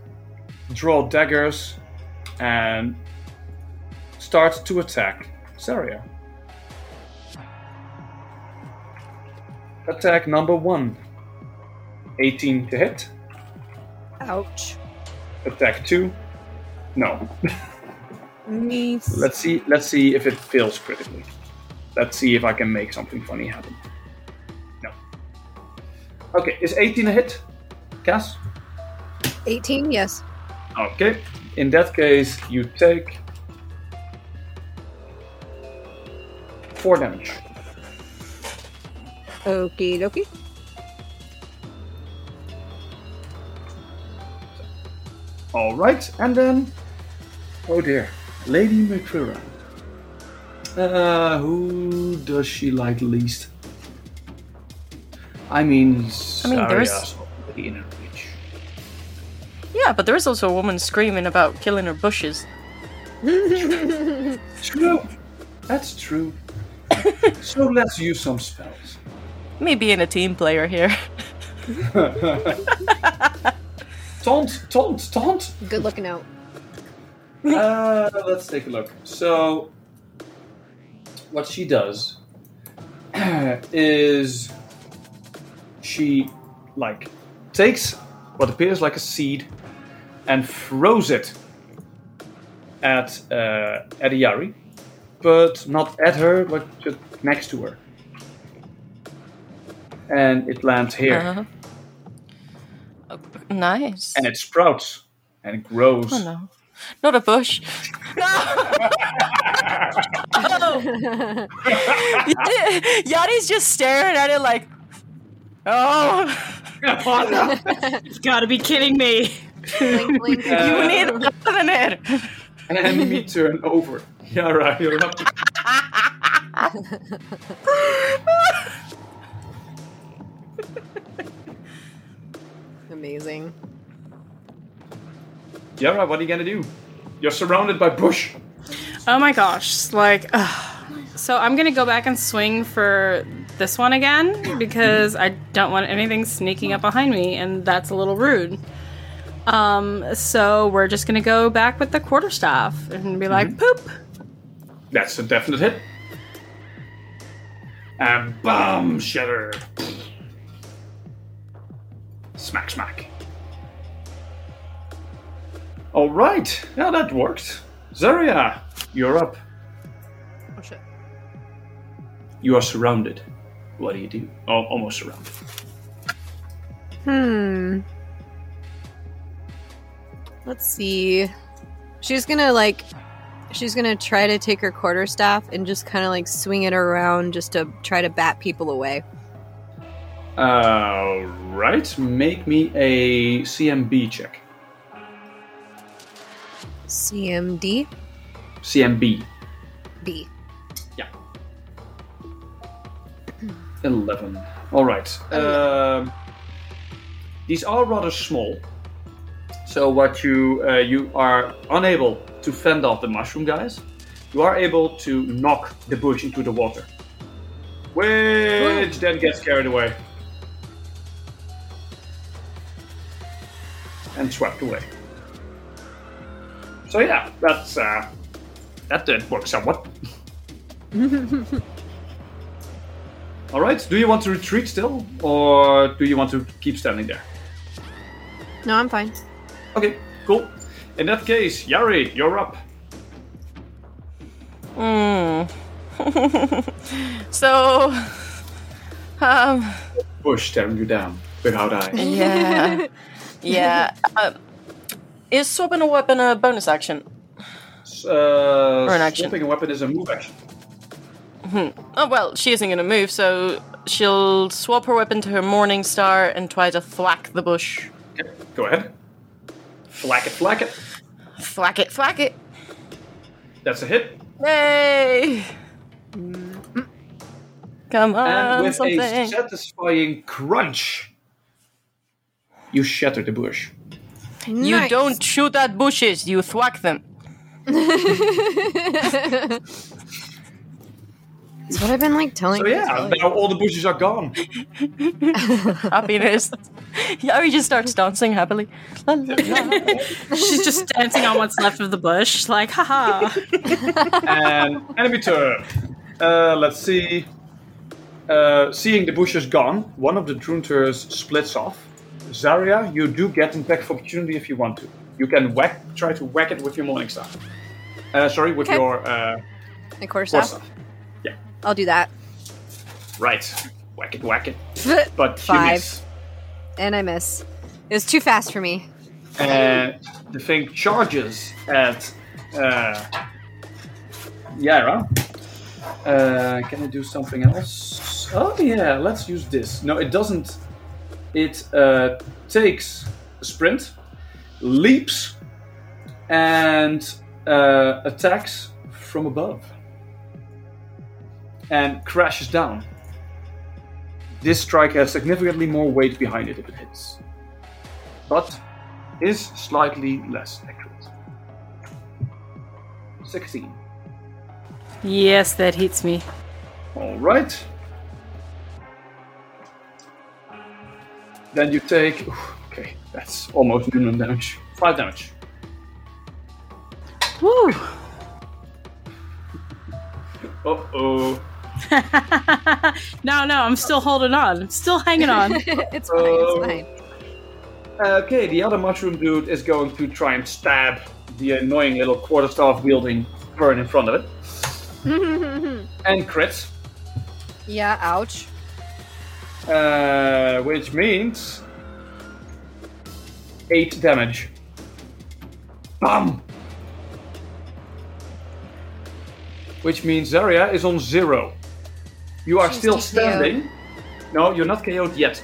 draw daggers and start to attack Zarya. Attack number one 18 to hit.
Ouch.
Attack two. No.
Nice.
let's see. Let's see if it fails critically. Let's see if I can make something funny happen. No. Okay, is 18 a hit? Cass?
18, yes.
Okay. In that case, you take four damage.
Okie dokie.
All right, and then, oh dear, Lady McClura. Uh, who does she like least? I mean,
I mean, there's-
Zarya's already in her reach.
Yeah, but there's also a woman screaming about killing her bushes.
True. That's true. so let's use some spells.
Me being a team player here.
Taunt, taunt, taunt.
Good looking out.
Uh, let's take a look. So, what she does is she like takes what appears like a seed and throws it at uh, at Yari, but not at her, but just next to her, and it lands here,
Uh-huh. Nice.
and it sprouts and it grows.
Oh no. Not a bush. No! oh. Yari's just staring at it like, oh,
You gotta be kidding me.
Blink, blink.
you need more than it.
An enemy turn over. Yara, you're up.
Amazing.
Yara, what are you gonna do? You're surrounded by bush.
Oh my gosh. Like, ugh. so I'm gonna go back and swing for this one again because I don't want anything sneaking up behind me, and that's a little rude. Um, so we're just gonna go back with the quarterstaff and be like, poop.
That's a definite hit. And bam, shatter. Smack, smack. All right, yeah, that worked. Zarya, you're up.
Oh shit.
You are surrounded. What do you do? Oh, almost surrounded.
Hmm. Let's see. She's gonna like. She's gonna try to take her quarterstaff and just kind of like swing it around just to try to bat people away.
All right, make me a CMB check.
CMD
CMB.
B.
Yeah. 11. Alright. Um, these are rather small. So what you uh, you are unable to fend off the mushroom guys. You are able to knock the bush into the water. Which then gets carried away. And swept away. So yeah, that's uh, that did work somewhat. All right. Do you want to retreat still, or do you want to keep standing there?
No, I'm fine.
Okay, cool. In that case, Yari, you're up.
Hmm. so, um,
Bush staring you down without eyes.
yeah, yeah. Uh, is swapping a weapon a bonus action?
Uh,
an action.
Swapping a weapon is a move action. Hmm.
Oh well, she isn't gonna move, so she'll swap her weapon to her Morning Star and try to thwack the bush.
Okay, go ahead. Flack it, flack it.
Thwack it, thwack it.
That's a hit.
Yay! Come on,
And with a
something.
satisfying crunch, you shatter the bush.
You don't shoot at bushes, you thwack them.
That's what I've been like telling.
So
you
yeah, now all the bushes are gone.
Happiness. Yari just starts dancing happily. La, la, la.
She's just dancing on what's left of the bush, like, haha.
and enemy turn. Uh, let's see. Uh, seeing the bushes gone, one of the Drunters splits off. Zarya, you do get impact of opportunity if you want to. You can whack, try to whack it with your morning star. Uh, sorry, with
Okay.
your uh,
My quarterstaff.
quarterstaff.
I'll do that.
Right, whack it, whack it. But
Five. And I miss. It was too fast for me.
And the thing charges at uh, Yara. Uh, can I do something else? Oh yeah, let's use this. No, it doesn't. It uh, takes a sprint, leaps, and uh, attacks from above, and crashes down. this strike has significantly more weight behind it if it hits, but is slightly less accurate. 16.
Yes, that hits me.
All right. Then you take. Okay, that's almost minimum damage. Five damage.
Woo!
Uh oh.
no, no, I'm still holding on. I'm still hanging on.
it's fine. It's fine.
Okay, the other mushroom dude is going to try and stab the annoying little quarterstaff wielding burn in front of it. and crits,
Yeah. Ouch.
Uh, which means eight damage. Bam! Which means Zarya is on zero. You are
She's
still standing. No, you're not KO'd yet.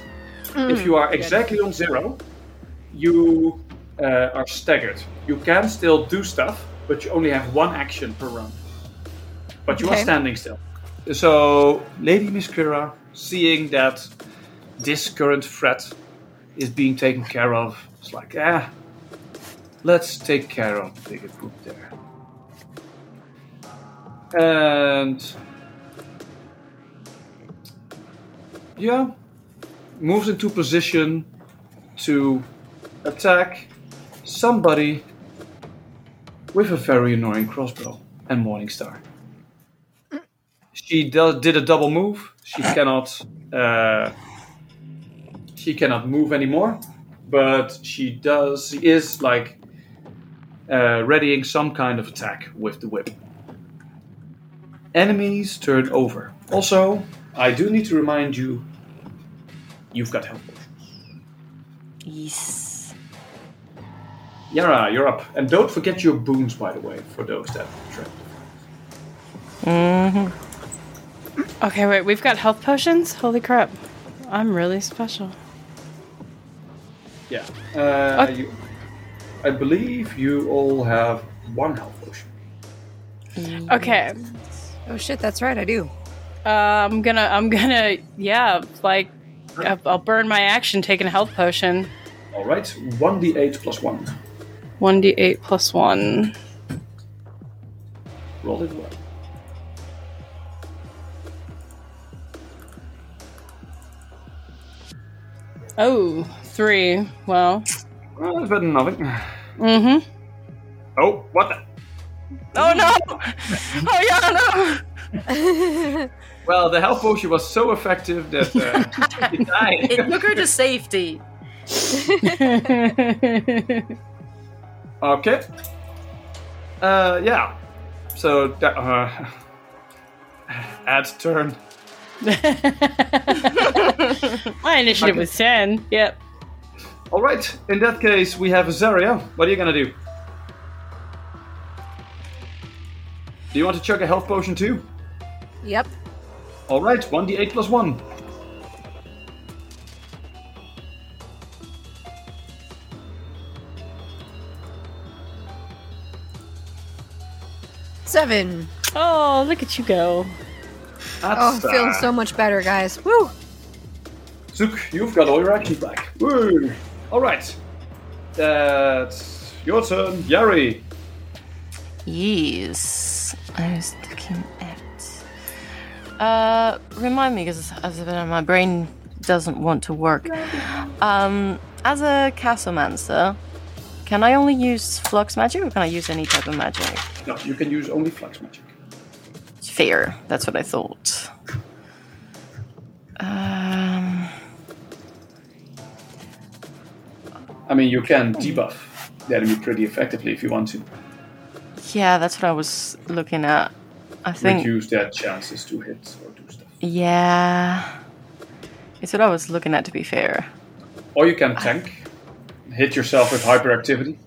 if you are exactly on zero, you uh, are staggered. You can still do stuff, but you only have one action per round. But you are standing still. So, Lady Miss Kira, seeing that this current threat is being taken care of, it's like, ah, let's take care of the bigger group there. And yeah, moves into position to attack somebody with a very annoying crossbow and Morningstar. She does did a double move. She cannot uh, she cannot move anymore, but she does. She is like uh, readying some kind of attack with the whip. Enemies turn over. Also, I do need to remind you, you've got help. potions.
Yes.
Yara, you're up. And don't forget your boons, by the way, for those that try.
Mm-hmm.
Okay, wait, we've got health potions? Holy crap. I'm really special.
Yeah. Uh,
Okay.
you, I believe you all have one health potion.
Okay.
Oh shit. That's right. I do.
Uh, I'm gonna, I'm gonna, yeah, like, I'll, I'll burn my action taking a health potion.
All right. 1d8 plus 1.
1d8 plus 1.
Roll it well.
Oh, three. Well,
Well, that's better than nothing.
mm hmm.
Oh, what the?
Oh no! Oh yeah, no!
Well, the health potion was so effective that uh, he died.
It took her to safety.
Okay. Uh, yeah. So that uh, adds turn.
My initiative
Okay.
was 10. Yep.
All right. In that case, we have Azaria. What are you gonna do? Do you want to chug a health potion too?
Yep.
All right. One d8 plus one.
Seven.
Oh, look at you go.
Oh,
That's
feeling
uh,
so much better, guys. Woo!
Zook, you've got all your actions back. Woo! All right. That's your turn, Yari.
Yes. I was looking at. Uh, remind me, because as of my brain doesn't want to work. Um, as a castlemancer, can I only use flux magic, or can I use any type of magic?
No, you can use only flux magic.
Fair. That's what I thought. Um,
I mean, you can debuff the enemy pretty effectively if you want to.
yeah, that's what I was looking at. I think.
Reduce their chances to hit or do stuff.
Yeah. It's what I was looking at, to be fair.
Or you can tank, hit yourself with hyperactivity,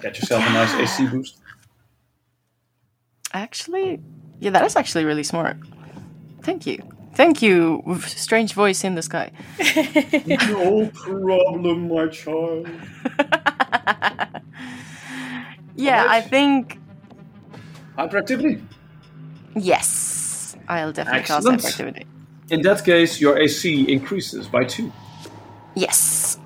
get yourself a nice AC boost.
Actually, yeah, that is actually really smart. Thank you. Thank you, strange voice in the sky.
no problem, my child.
Yeah, I
Alright.
think
Hyperactivity.
yes. I'll definitely
Excellent.
cast hyperactivity.
In that case, your AC increases by two.
Yes.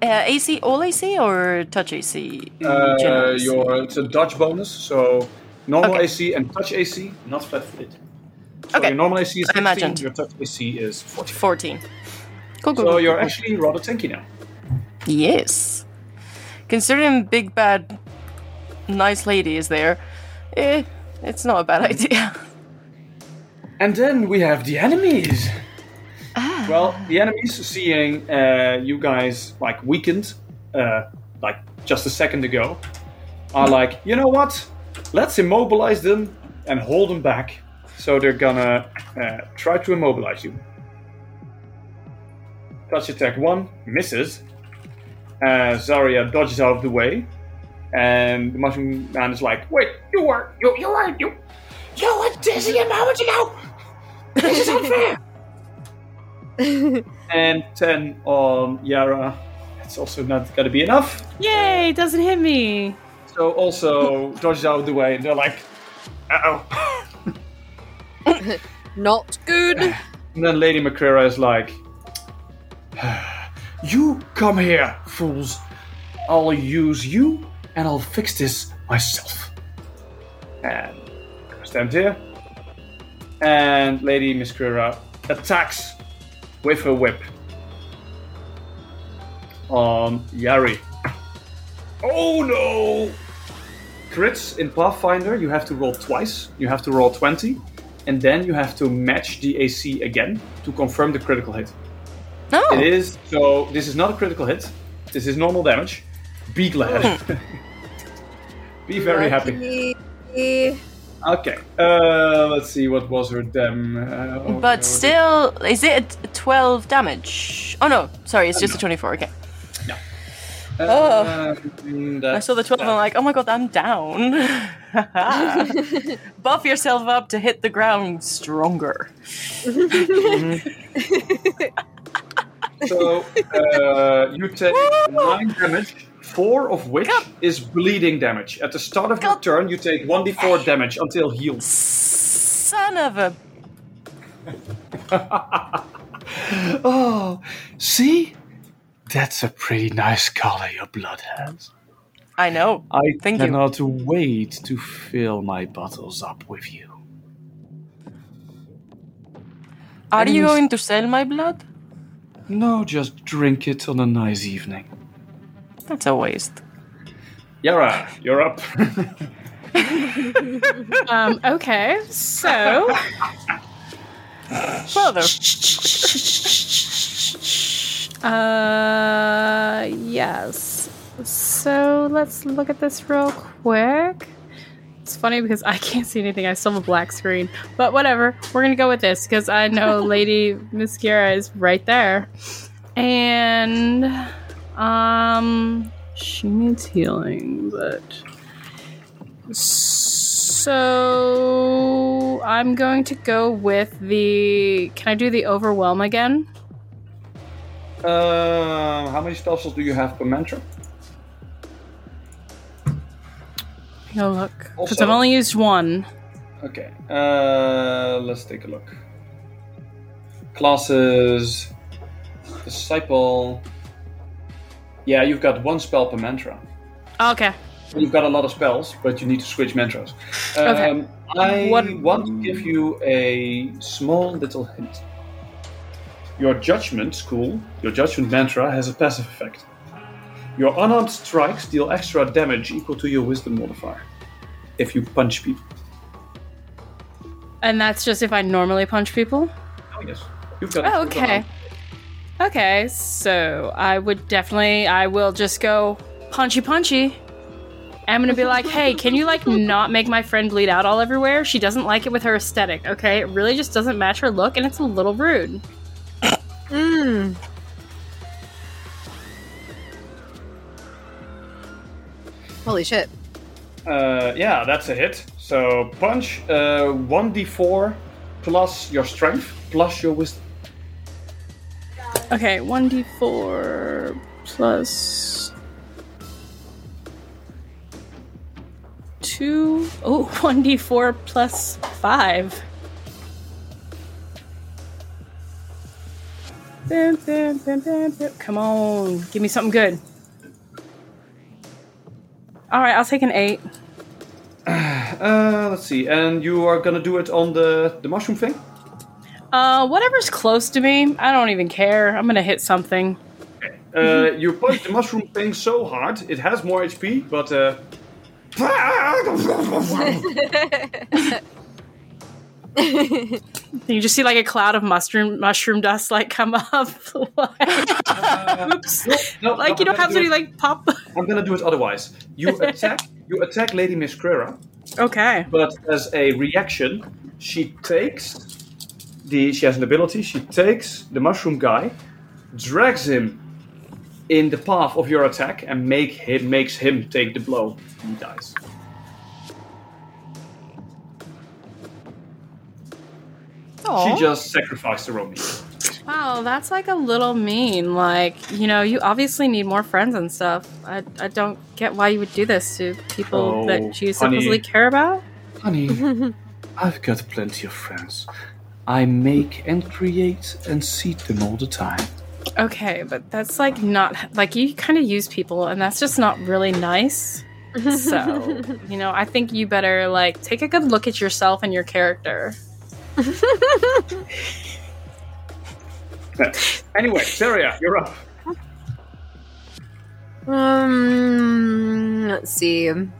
Uh, AC, all AC or touch AC?
Uh, your it's a dodge bonus, so normal
Okay.
AC and touch AC, not flat footed. So
Okay.
your normal AC is
I imagined.
your touch AC is 14.
14. Cool, cool,
So
cool,
you're
cool.
actually rather tanky now.
Yes. Considering Big Bad Nice Lady is there, eh, it's not a bad idea.
And then we have the enemies. Ah. Well, the enemies, seeing uh, you guys like weakened, uh, like just a second ago, are like, you know what? Let's immobilize them and hold them back. So they're gonna uh, try to immobilize you. Touch attack one misses. Uh, Zarya dodges out of the way, and the mushroom man is like, "Wait, you were you you were you you were dizzy a moment ago. This is unfair." and 10 on Yara. It's also not gonna be enough.
Yay! Doesn't hit me.
So also dodges out of the way, and they're like, uh oh.
Not good.
And then Lady McCrera is like, You come here, fools. I'll use you, and I'll fix this myself. And stand here. And Lady McCrera attacks with her whip on Yari. Oh no! Crits in Pathfinder, you have to roll twice. You have to roll 20, and then you have to match the AC again to confirm the critical hit.
No.
It is so. This is not a critical hit. This is normal damage. Be glad. Be very happy. Okay. Uh, let's see. What was her dam? Uh, oh,
But still, is it 12 damage? Oh no, sorry, it's just a 24, okay.
Uh,
I saw the 12 and I'm like, oh my god, I'm down. Buff yourself up to hit the ground stronger.
So uh, you take nine damage, four of which is bleeding damage. At the start of your turn, you take one d4 damage until healed.
Son of a.
Oh, see? That's a pretty nice color your blood has.
I know.
I
Thank you.
cannot wait to fill my bottles up with you.
Are you going to sell my blood?
No, just drink it on a nice evening.
That's a waste.
Yara, you're up.
Um, okay, so
Father.
Uh yes. So let's look at this real quick. It's funny because I can't see anything. I still have a black screen. But whatever. We're gonna go with this because I know Lady Mascara is right there. And um she needs healing, but so I'm going to go with the. Can I do the overwhelm again?
Uh, how many spell do you have per mantra?
Go look. Because I've only used one.
Okay. Uh, let's take a look. Classes. Disciple. Yeah, you've got one spell per mantra.
Okay.
You've got a lot of spells, but you need to switch mantras. Um,
Okay.
I
What-
want to give you a small little hint. Your judgment school, your judgment mantra, has a passive effect. Your unarmed strikes deal extra damage equal to your wisdom modifier if you punch people.
And that's just if I normally punch people?
Oh, yes. You've got
Oh, okay. Okay, so I would definitely. I will just go punchy punchy. I'm gonna be like, hey, can you like not make my friend bleed out all everywhere? She doesn't like it with her aesthetic, okay? It really just doesn't match her look and it's a little rude.
Mm. Holy shit.
Uh, yeah, that's a hit. So punch uh, 1d4 plus your strength plus your wisdom.
Okay, 1d4 plus 2. Oh, 1d4 plus 5. Bam, bam, bam, bam, bam. Come on, give me something good. All right, I'll take an eight.
Uh, let's see. And you are gonna do it on the the mushroom thing.
Uh, whatever's close to me, I don't even care. I'm gonna hit something.
Uh, you punch the mushroom thing so hard, it has more HP, but uh,
You just see like a cloud of mushroom mushroom dust like come up. like, oops.
no,
Like you don't have to like pop.
I'm gonna do it otherwise. You attack. you attack Lady Miss Crera,
Okay.
but as a reaction, she takes the. She has an ability. She takes the mushroom guy, drags him in the path of your attack, and make him makes him take the blow. He dies.
Aw.
She just sacrificed the Romeo.
Wow, that's like a little mean. Like, you know, you obviously need more friends and stuff. I, I don't get why you would do this to people
Oh,
that you
honey.
supposedly care about.
Honey, I've got plenty of friends. I make and create and seed them all the time.
Okay, but that's like not like you kind of use people, and that's just not really nice. So, you know, I think you better like take a good look at yourself and your character.
Anyway, Zarya, you're up.
Um, let's see. You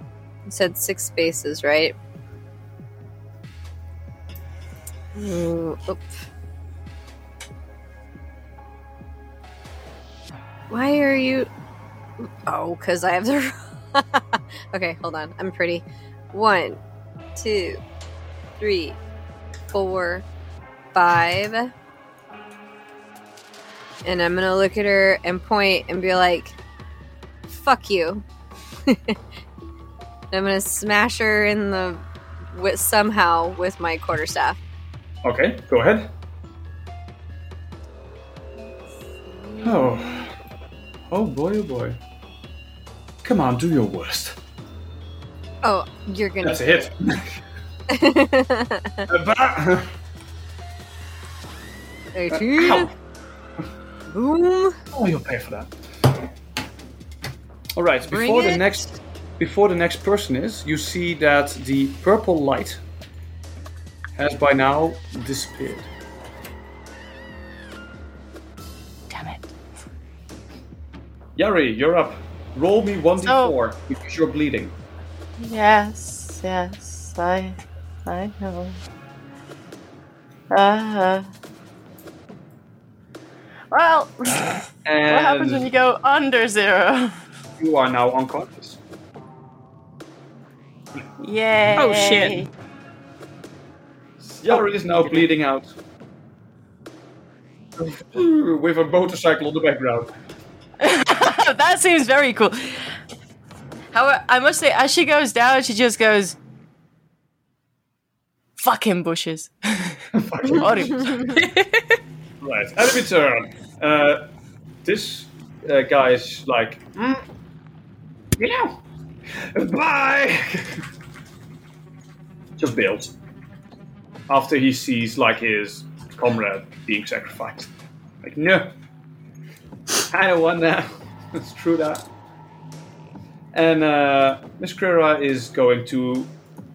said six spaces, right? Ooh, oop. Why are you? Oh, because I have the. okay, hold on. I'm pretty. One, two, three, four, five. And I'm gonna look at her and point and be like, fuck you. I'm gonna smash her in the with somehow with my quarterstaff.
Okay, go ahead. Oh. Oh boy, oh boy. Come on, do your worst.
Oh, you're gonna.
That's a hit. Uh, bah-
18.
Ow.
Boom.
Oh, you'll pay for that. All right.
Bring
Before the next, before the next person is, you see that the purple light has by now disappeared.
Damn it.
Yari, you're up. Roll me one d4 because you're bleeding.
Yes, yes, I, I know. Uh, well, what happens when you go under zero?
you are now unconscious.
Yay!
Oh, shit.
Yari is now bleeding out. With a motorcycle on the background.
that seems very cool. However, I must say, as she goes down, she just goes, "Fucking bushes." Sorry.
Right, enemy turn. Uh, this uh, guy is like, mm, you know, bye. Just bails after he sees like his comrade being sacrificed. Like, no, I don't want that. Let's true that. And uh, Miss Crera is going to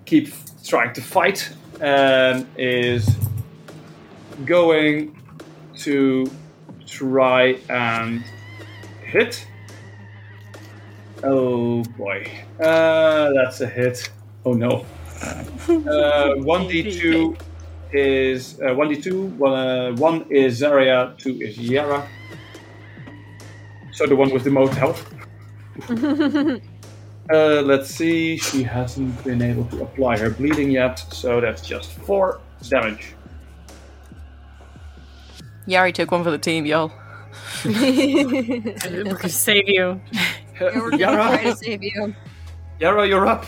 keep trying to fight and is going to try and hit. Oh boy. Uh, that's a hit. Oh no. Uh, 1d2 is uh, 1d2, one, uh, one is Zarya, two is Yara. So the one with the most health. uh, let's see, she hasn't been able to apply her bleeding yet, so that's just four damage.
Yari took one for the team, y'all.
We're gonna save you.
We're gonna try to save you.
Yara, you're up.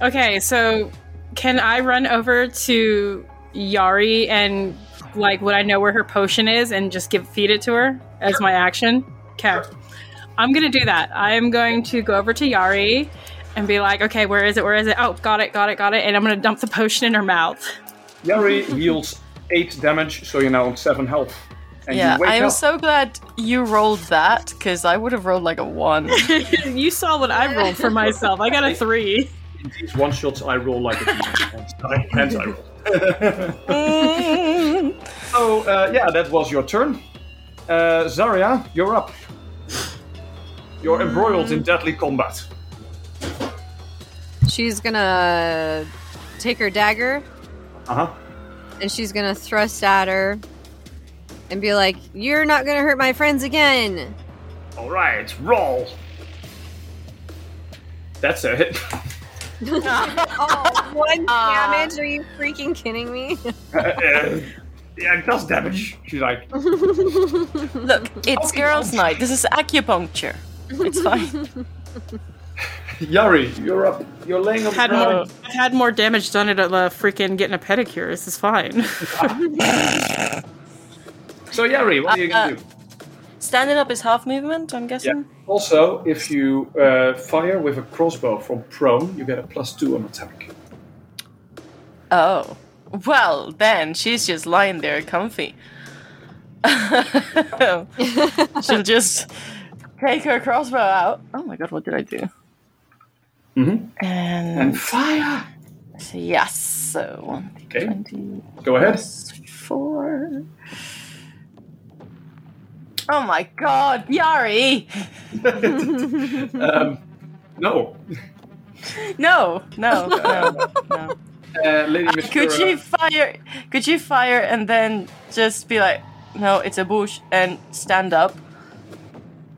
Okay, so can I run over to Yari and like would I know where her potion is and just give feed it to her as my action? Okay. I'm gonna do that. I am going to go over to Yari and be like, okay, where is it? Where is it? Oh, got it, got it, got it. And I'm gonna dump the potion in her mouth.
Yari heals 8 damage, so you're now on 7 health. And
yeah, I am
up.
so glad you rolled that because I would have rolled like a one.
you saw what I rolled for myself. I got a three.
In these one shots, I roll like a demon. Hence I- I roll. so, uh, yeah, that was your turn. Uh, Zarya, you're up. You're embroiled in deadly combat.
She's gonna take her dagger
Uh huh.
and she's gonna thrust at her and be like, You're not gonna hurt my friends again.
All right, roll. That's a hit.
oh, one
Ah.
damage? Are you freaking kidding me?
Uh, uh, yeah, it does damage. She's like,
Look, it's girls' night. This is acupuncture. It's fine.
Yari, you're up. You're laying on the
Had more,
ground.
I had more damage done at uh, freaking getting a pedicure. This is fine.
So, Yari, what are you gonna
Uh,
do?
Standing up is half movement, I'm guessing.
Also, if you uh, fire with a crossbow from prone, you get a plus two on attack.
Oh. Well, then she's just lying there comfy. She'll just take her crossbow out. Oh my god, what did I do?
Mm-hmm.
And,
And fire.
yes, so one
Okay,
20
go ahead.
plus four. Oh my god, Yari!
Um, no.
No, no, no, no.
Uh, Lady
Uh, could
Kura-
you fire? Could you fire and then just be like, no, it's a bush, and stand up?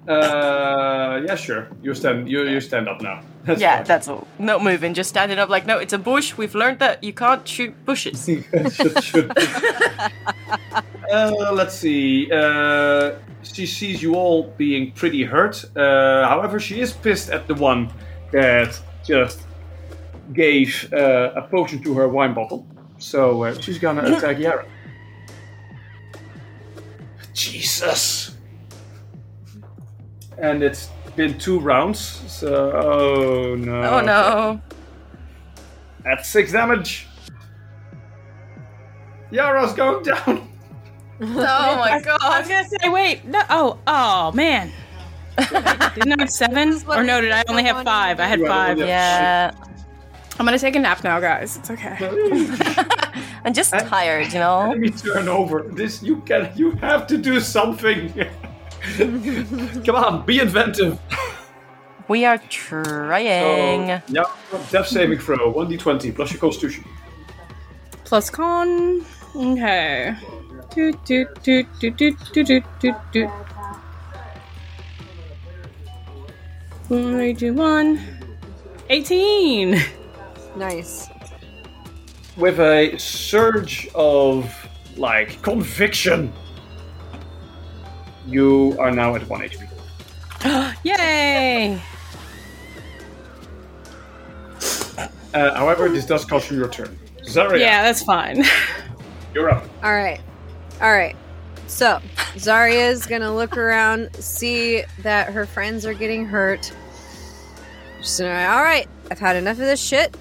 Uh, yeah, sure. You stand. You you stand up now. That's
yeah,
fine.
that's all. Not moving, just standing up. Like, no, it's a bush. We've learned that you can't shoot bushes.
should, should. uh, let's see. Uh, she sees you all being pretty hurt. Uh, however, she is pissed at the one that just gave uh, a potion to her wine bottle. So uh, she's gonna attack Yara. Jesus. And it's been two rounds. So oh no.
Oh no!
That's six damage. Yara's going down.
Oh my god!
I was gonna say, wait, no, oh, oh man. Didn't I have seven? Or no, did I only have five? I had five.
Yeah,
I'm gonna take a nap now, guys. It's okay.
I'm just
I-
tired, you know.
Let me turn over. This you can. You have to do something. Come on, be inventive.
We are trying.
So, yeah, death saving throw. One d20 plus your constitution.
Plus con. Okay. 18!
nice.
With a surge of like conviction, you are now at one HP.
Yay!
Uh, however, this does cost you your turn. Zarya,
Yeah, that's fine.
you're up.
All right. All right. So, Zarya's gonna look around, see that her friends are getting hurt. She's gonna, all right, I've had enough of this shit.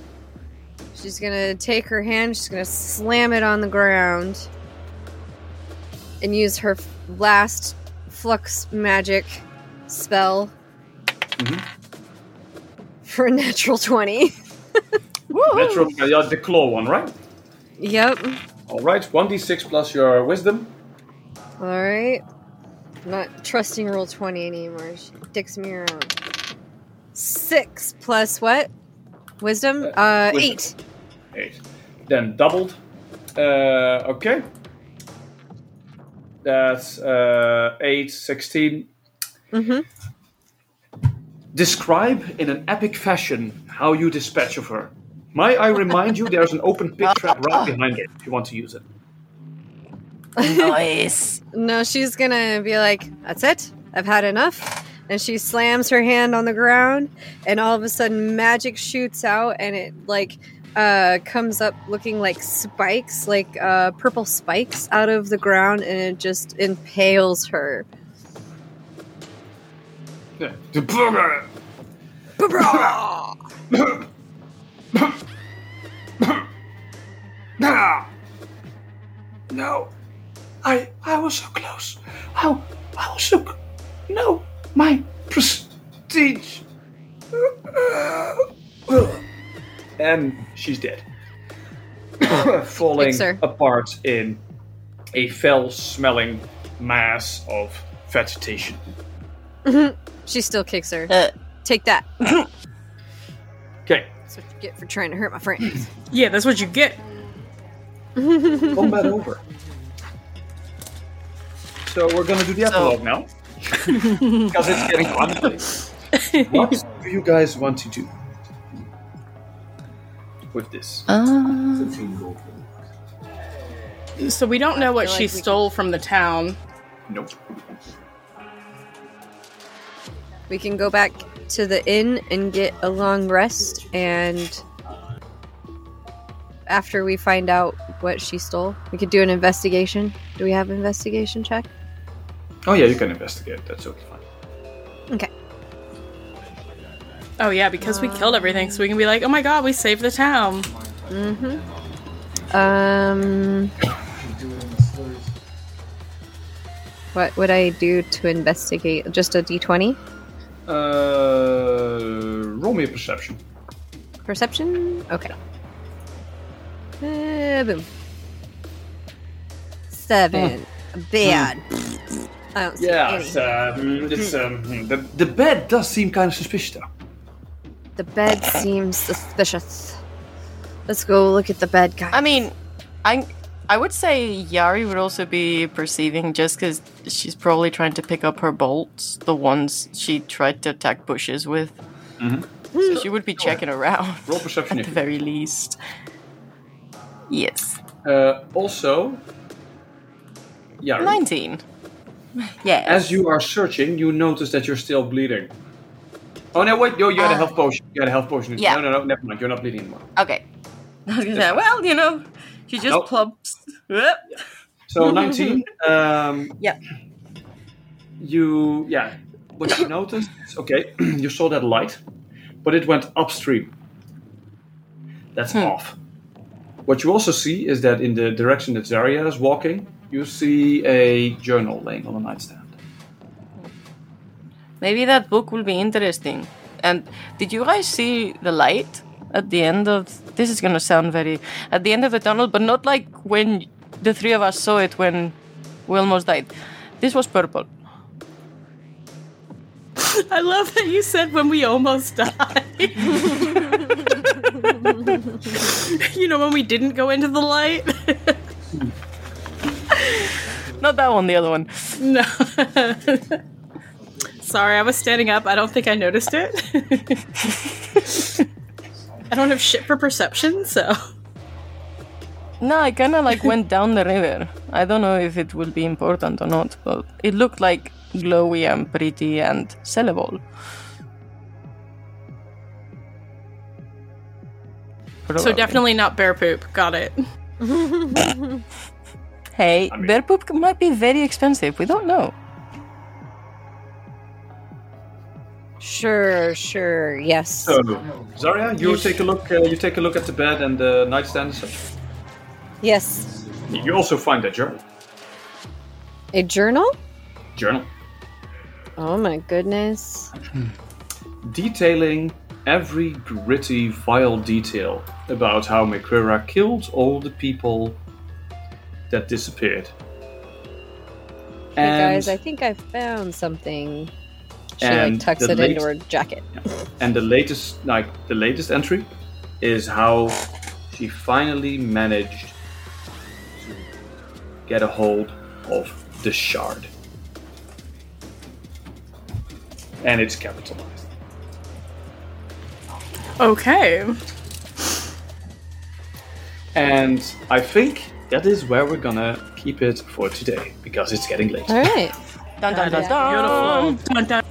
She's gonna take her hand, she's gonna slam it on the ground and use her last flux magic spell for a natural 20.
Natural, uh, yeah, the claw one, right?
yep.
All right, one d6 plus your wisdom.
All right. I'm not trusting roll 20 anymore. She dicks me around. Six plus what? Wisdom? Uh,
wisdom.
eight.
Eight. Then doubled. Uh, okay. That's uh, 8, 16.
Mm-hmm.
Describe in an epic fashion how you dispatch of her. May I remind you there's an open pit trap right behind her if you want to use it.
Nice.
No, she's gonna be like, that's it. I've had enough. And she slams her hand on the ground, and all of a sudden, magic shoots out, and it like uh, comes up looking like spikes, like uh, purple spikes out of the ground, and it just impales her.
No, I I was so close. I, I was so no my prestige and she's dead, falling
Fix
apart in a foul-smelling mass of vegetation.
She still kicks her.
Uh,
Take that.
Okay,
That's what you get for trying to hurt my friends.
Yeah, that's what you get.
combat over. So we're gonna do the epilogue now, because it's getting fun. what do you guys want to do with this?
uh,
So we don't know what
feel
she
like we
stole from the town.
Nope.
we can go back to the inn and get a long rest and after we find out what she stole, we could do an investigation. Do we have investigation check?
Oh yeah, you can investigate. That's okay. Fine.
Okay.
Oh yeah, because we killed everything, so we can be like, oh my god, we saved the town. Mm-hmm.
Um What would I do to investigate? Just a d20?
Uh, roll me a perception.
Perception? Okay. Uh, boom. Seven. Bad. I don't see
Yeah,
any.
it's, um, it's um, the the bed does seem kind of suspicious. though.
The bed seems suspicious. Let's go look at the bed, guys.
I mean, I I would say Yari would also be perceiving just because she's probably trying to pick up her bolts, the ones she tried to attack bushes with. So she would be checking around
Roll perception.
at the
if you-
very least. Yes,
Uh, also, yeah.
nineteen. Yeah.
As you are searching, you notice that you're still bleeding. Oh no! Wait, no, you had a
Ah.
health potion. You had a health potion.
Yeah.
No, no, no. Never mind. You're not bleeding anymore.
okay. I was gonna say, well, you know, she just
Nope.
plumps.
So 19. um,
Yeah.
You, yeah. What you noticed? Okay, you saw that light, but it went upstream. That's off. What you also see is that in the direction that Zarya is walking, you see a journal laying on a nightstand.
Maybe that book will be interesting. And did you guys see the light at the end of? This is gonna sound very at the end of the tunnel, but not like when the three of us saw it when we almost died. This was purple.
I love that you said when we almost died. you know, when we didn't go into the light?
Not that one, the other one.
no. Sorry, I was standing up. I don't think I noticed it. I don't have shit for perception, so.
No, I kind of like went down the river. I don't know if it will be important or not, but it looked like glowy and pretty and sellable.
So definitely not bear poop. Got it.
Hey,
I mean-
bear poop might be very expensive. We don't know.
Sure, sure, yes.
So, Zarya, you take a look. Uh, you take a look at the bed and the nightstand and such.
yes.
You also find a journal.
A journal?
Journal
Oh my goodness.
detailing every gritty, vile detail about how McCrera killed all the people that disappeared.
Hey
And,
guys, I think I found something. She
And
like tucks
the
it
late-
into her jacket.
and the latest, like the latest entry, is how she finally managed to get a hold of the shard, and it's capitalized.
Okay.
And I think that is where we're gonna keep it for today because it's getting late.
All right.
Dun dun dun
Yeah.
dun.
Beautiful. Dun, dun.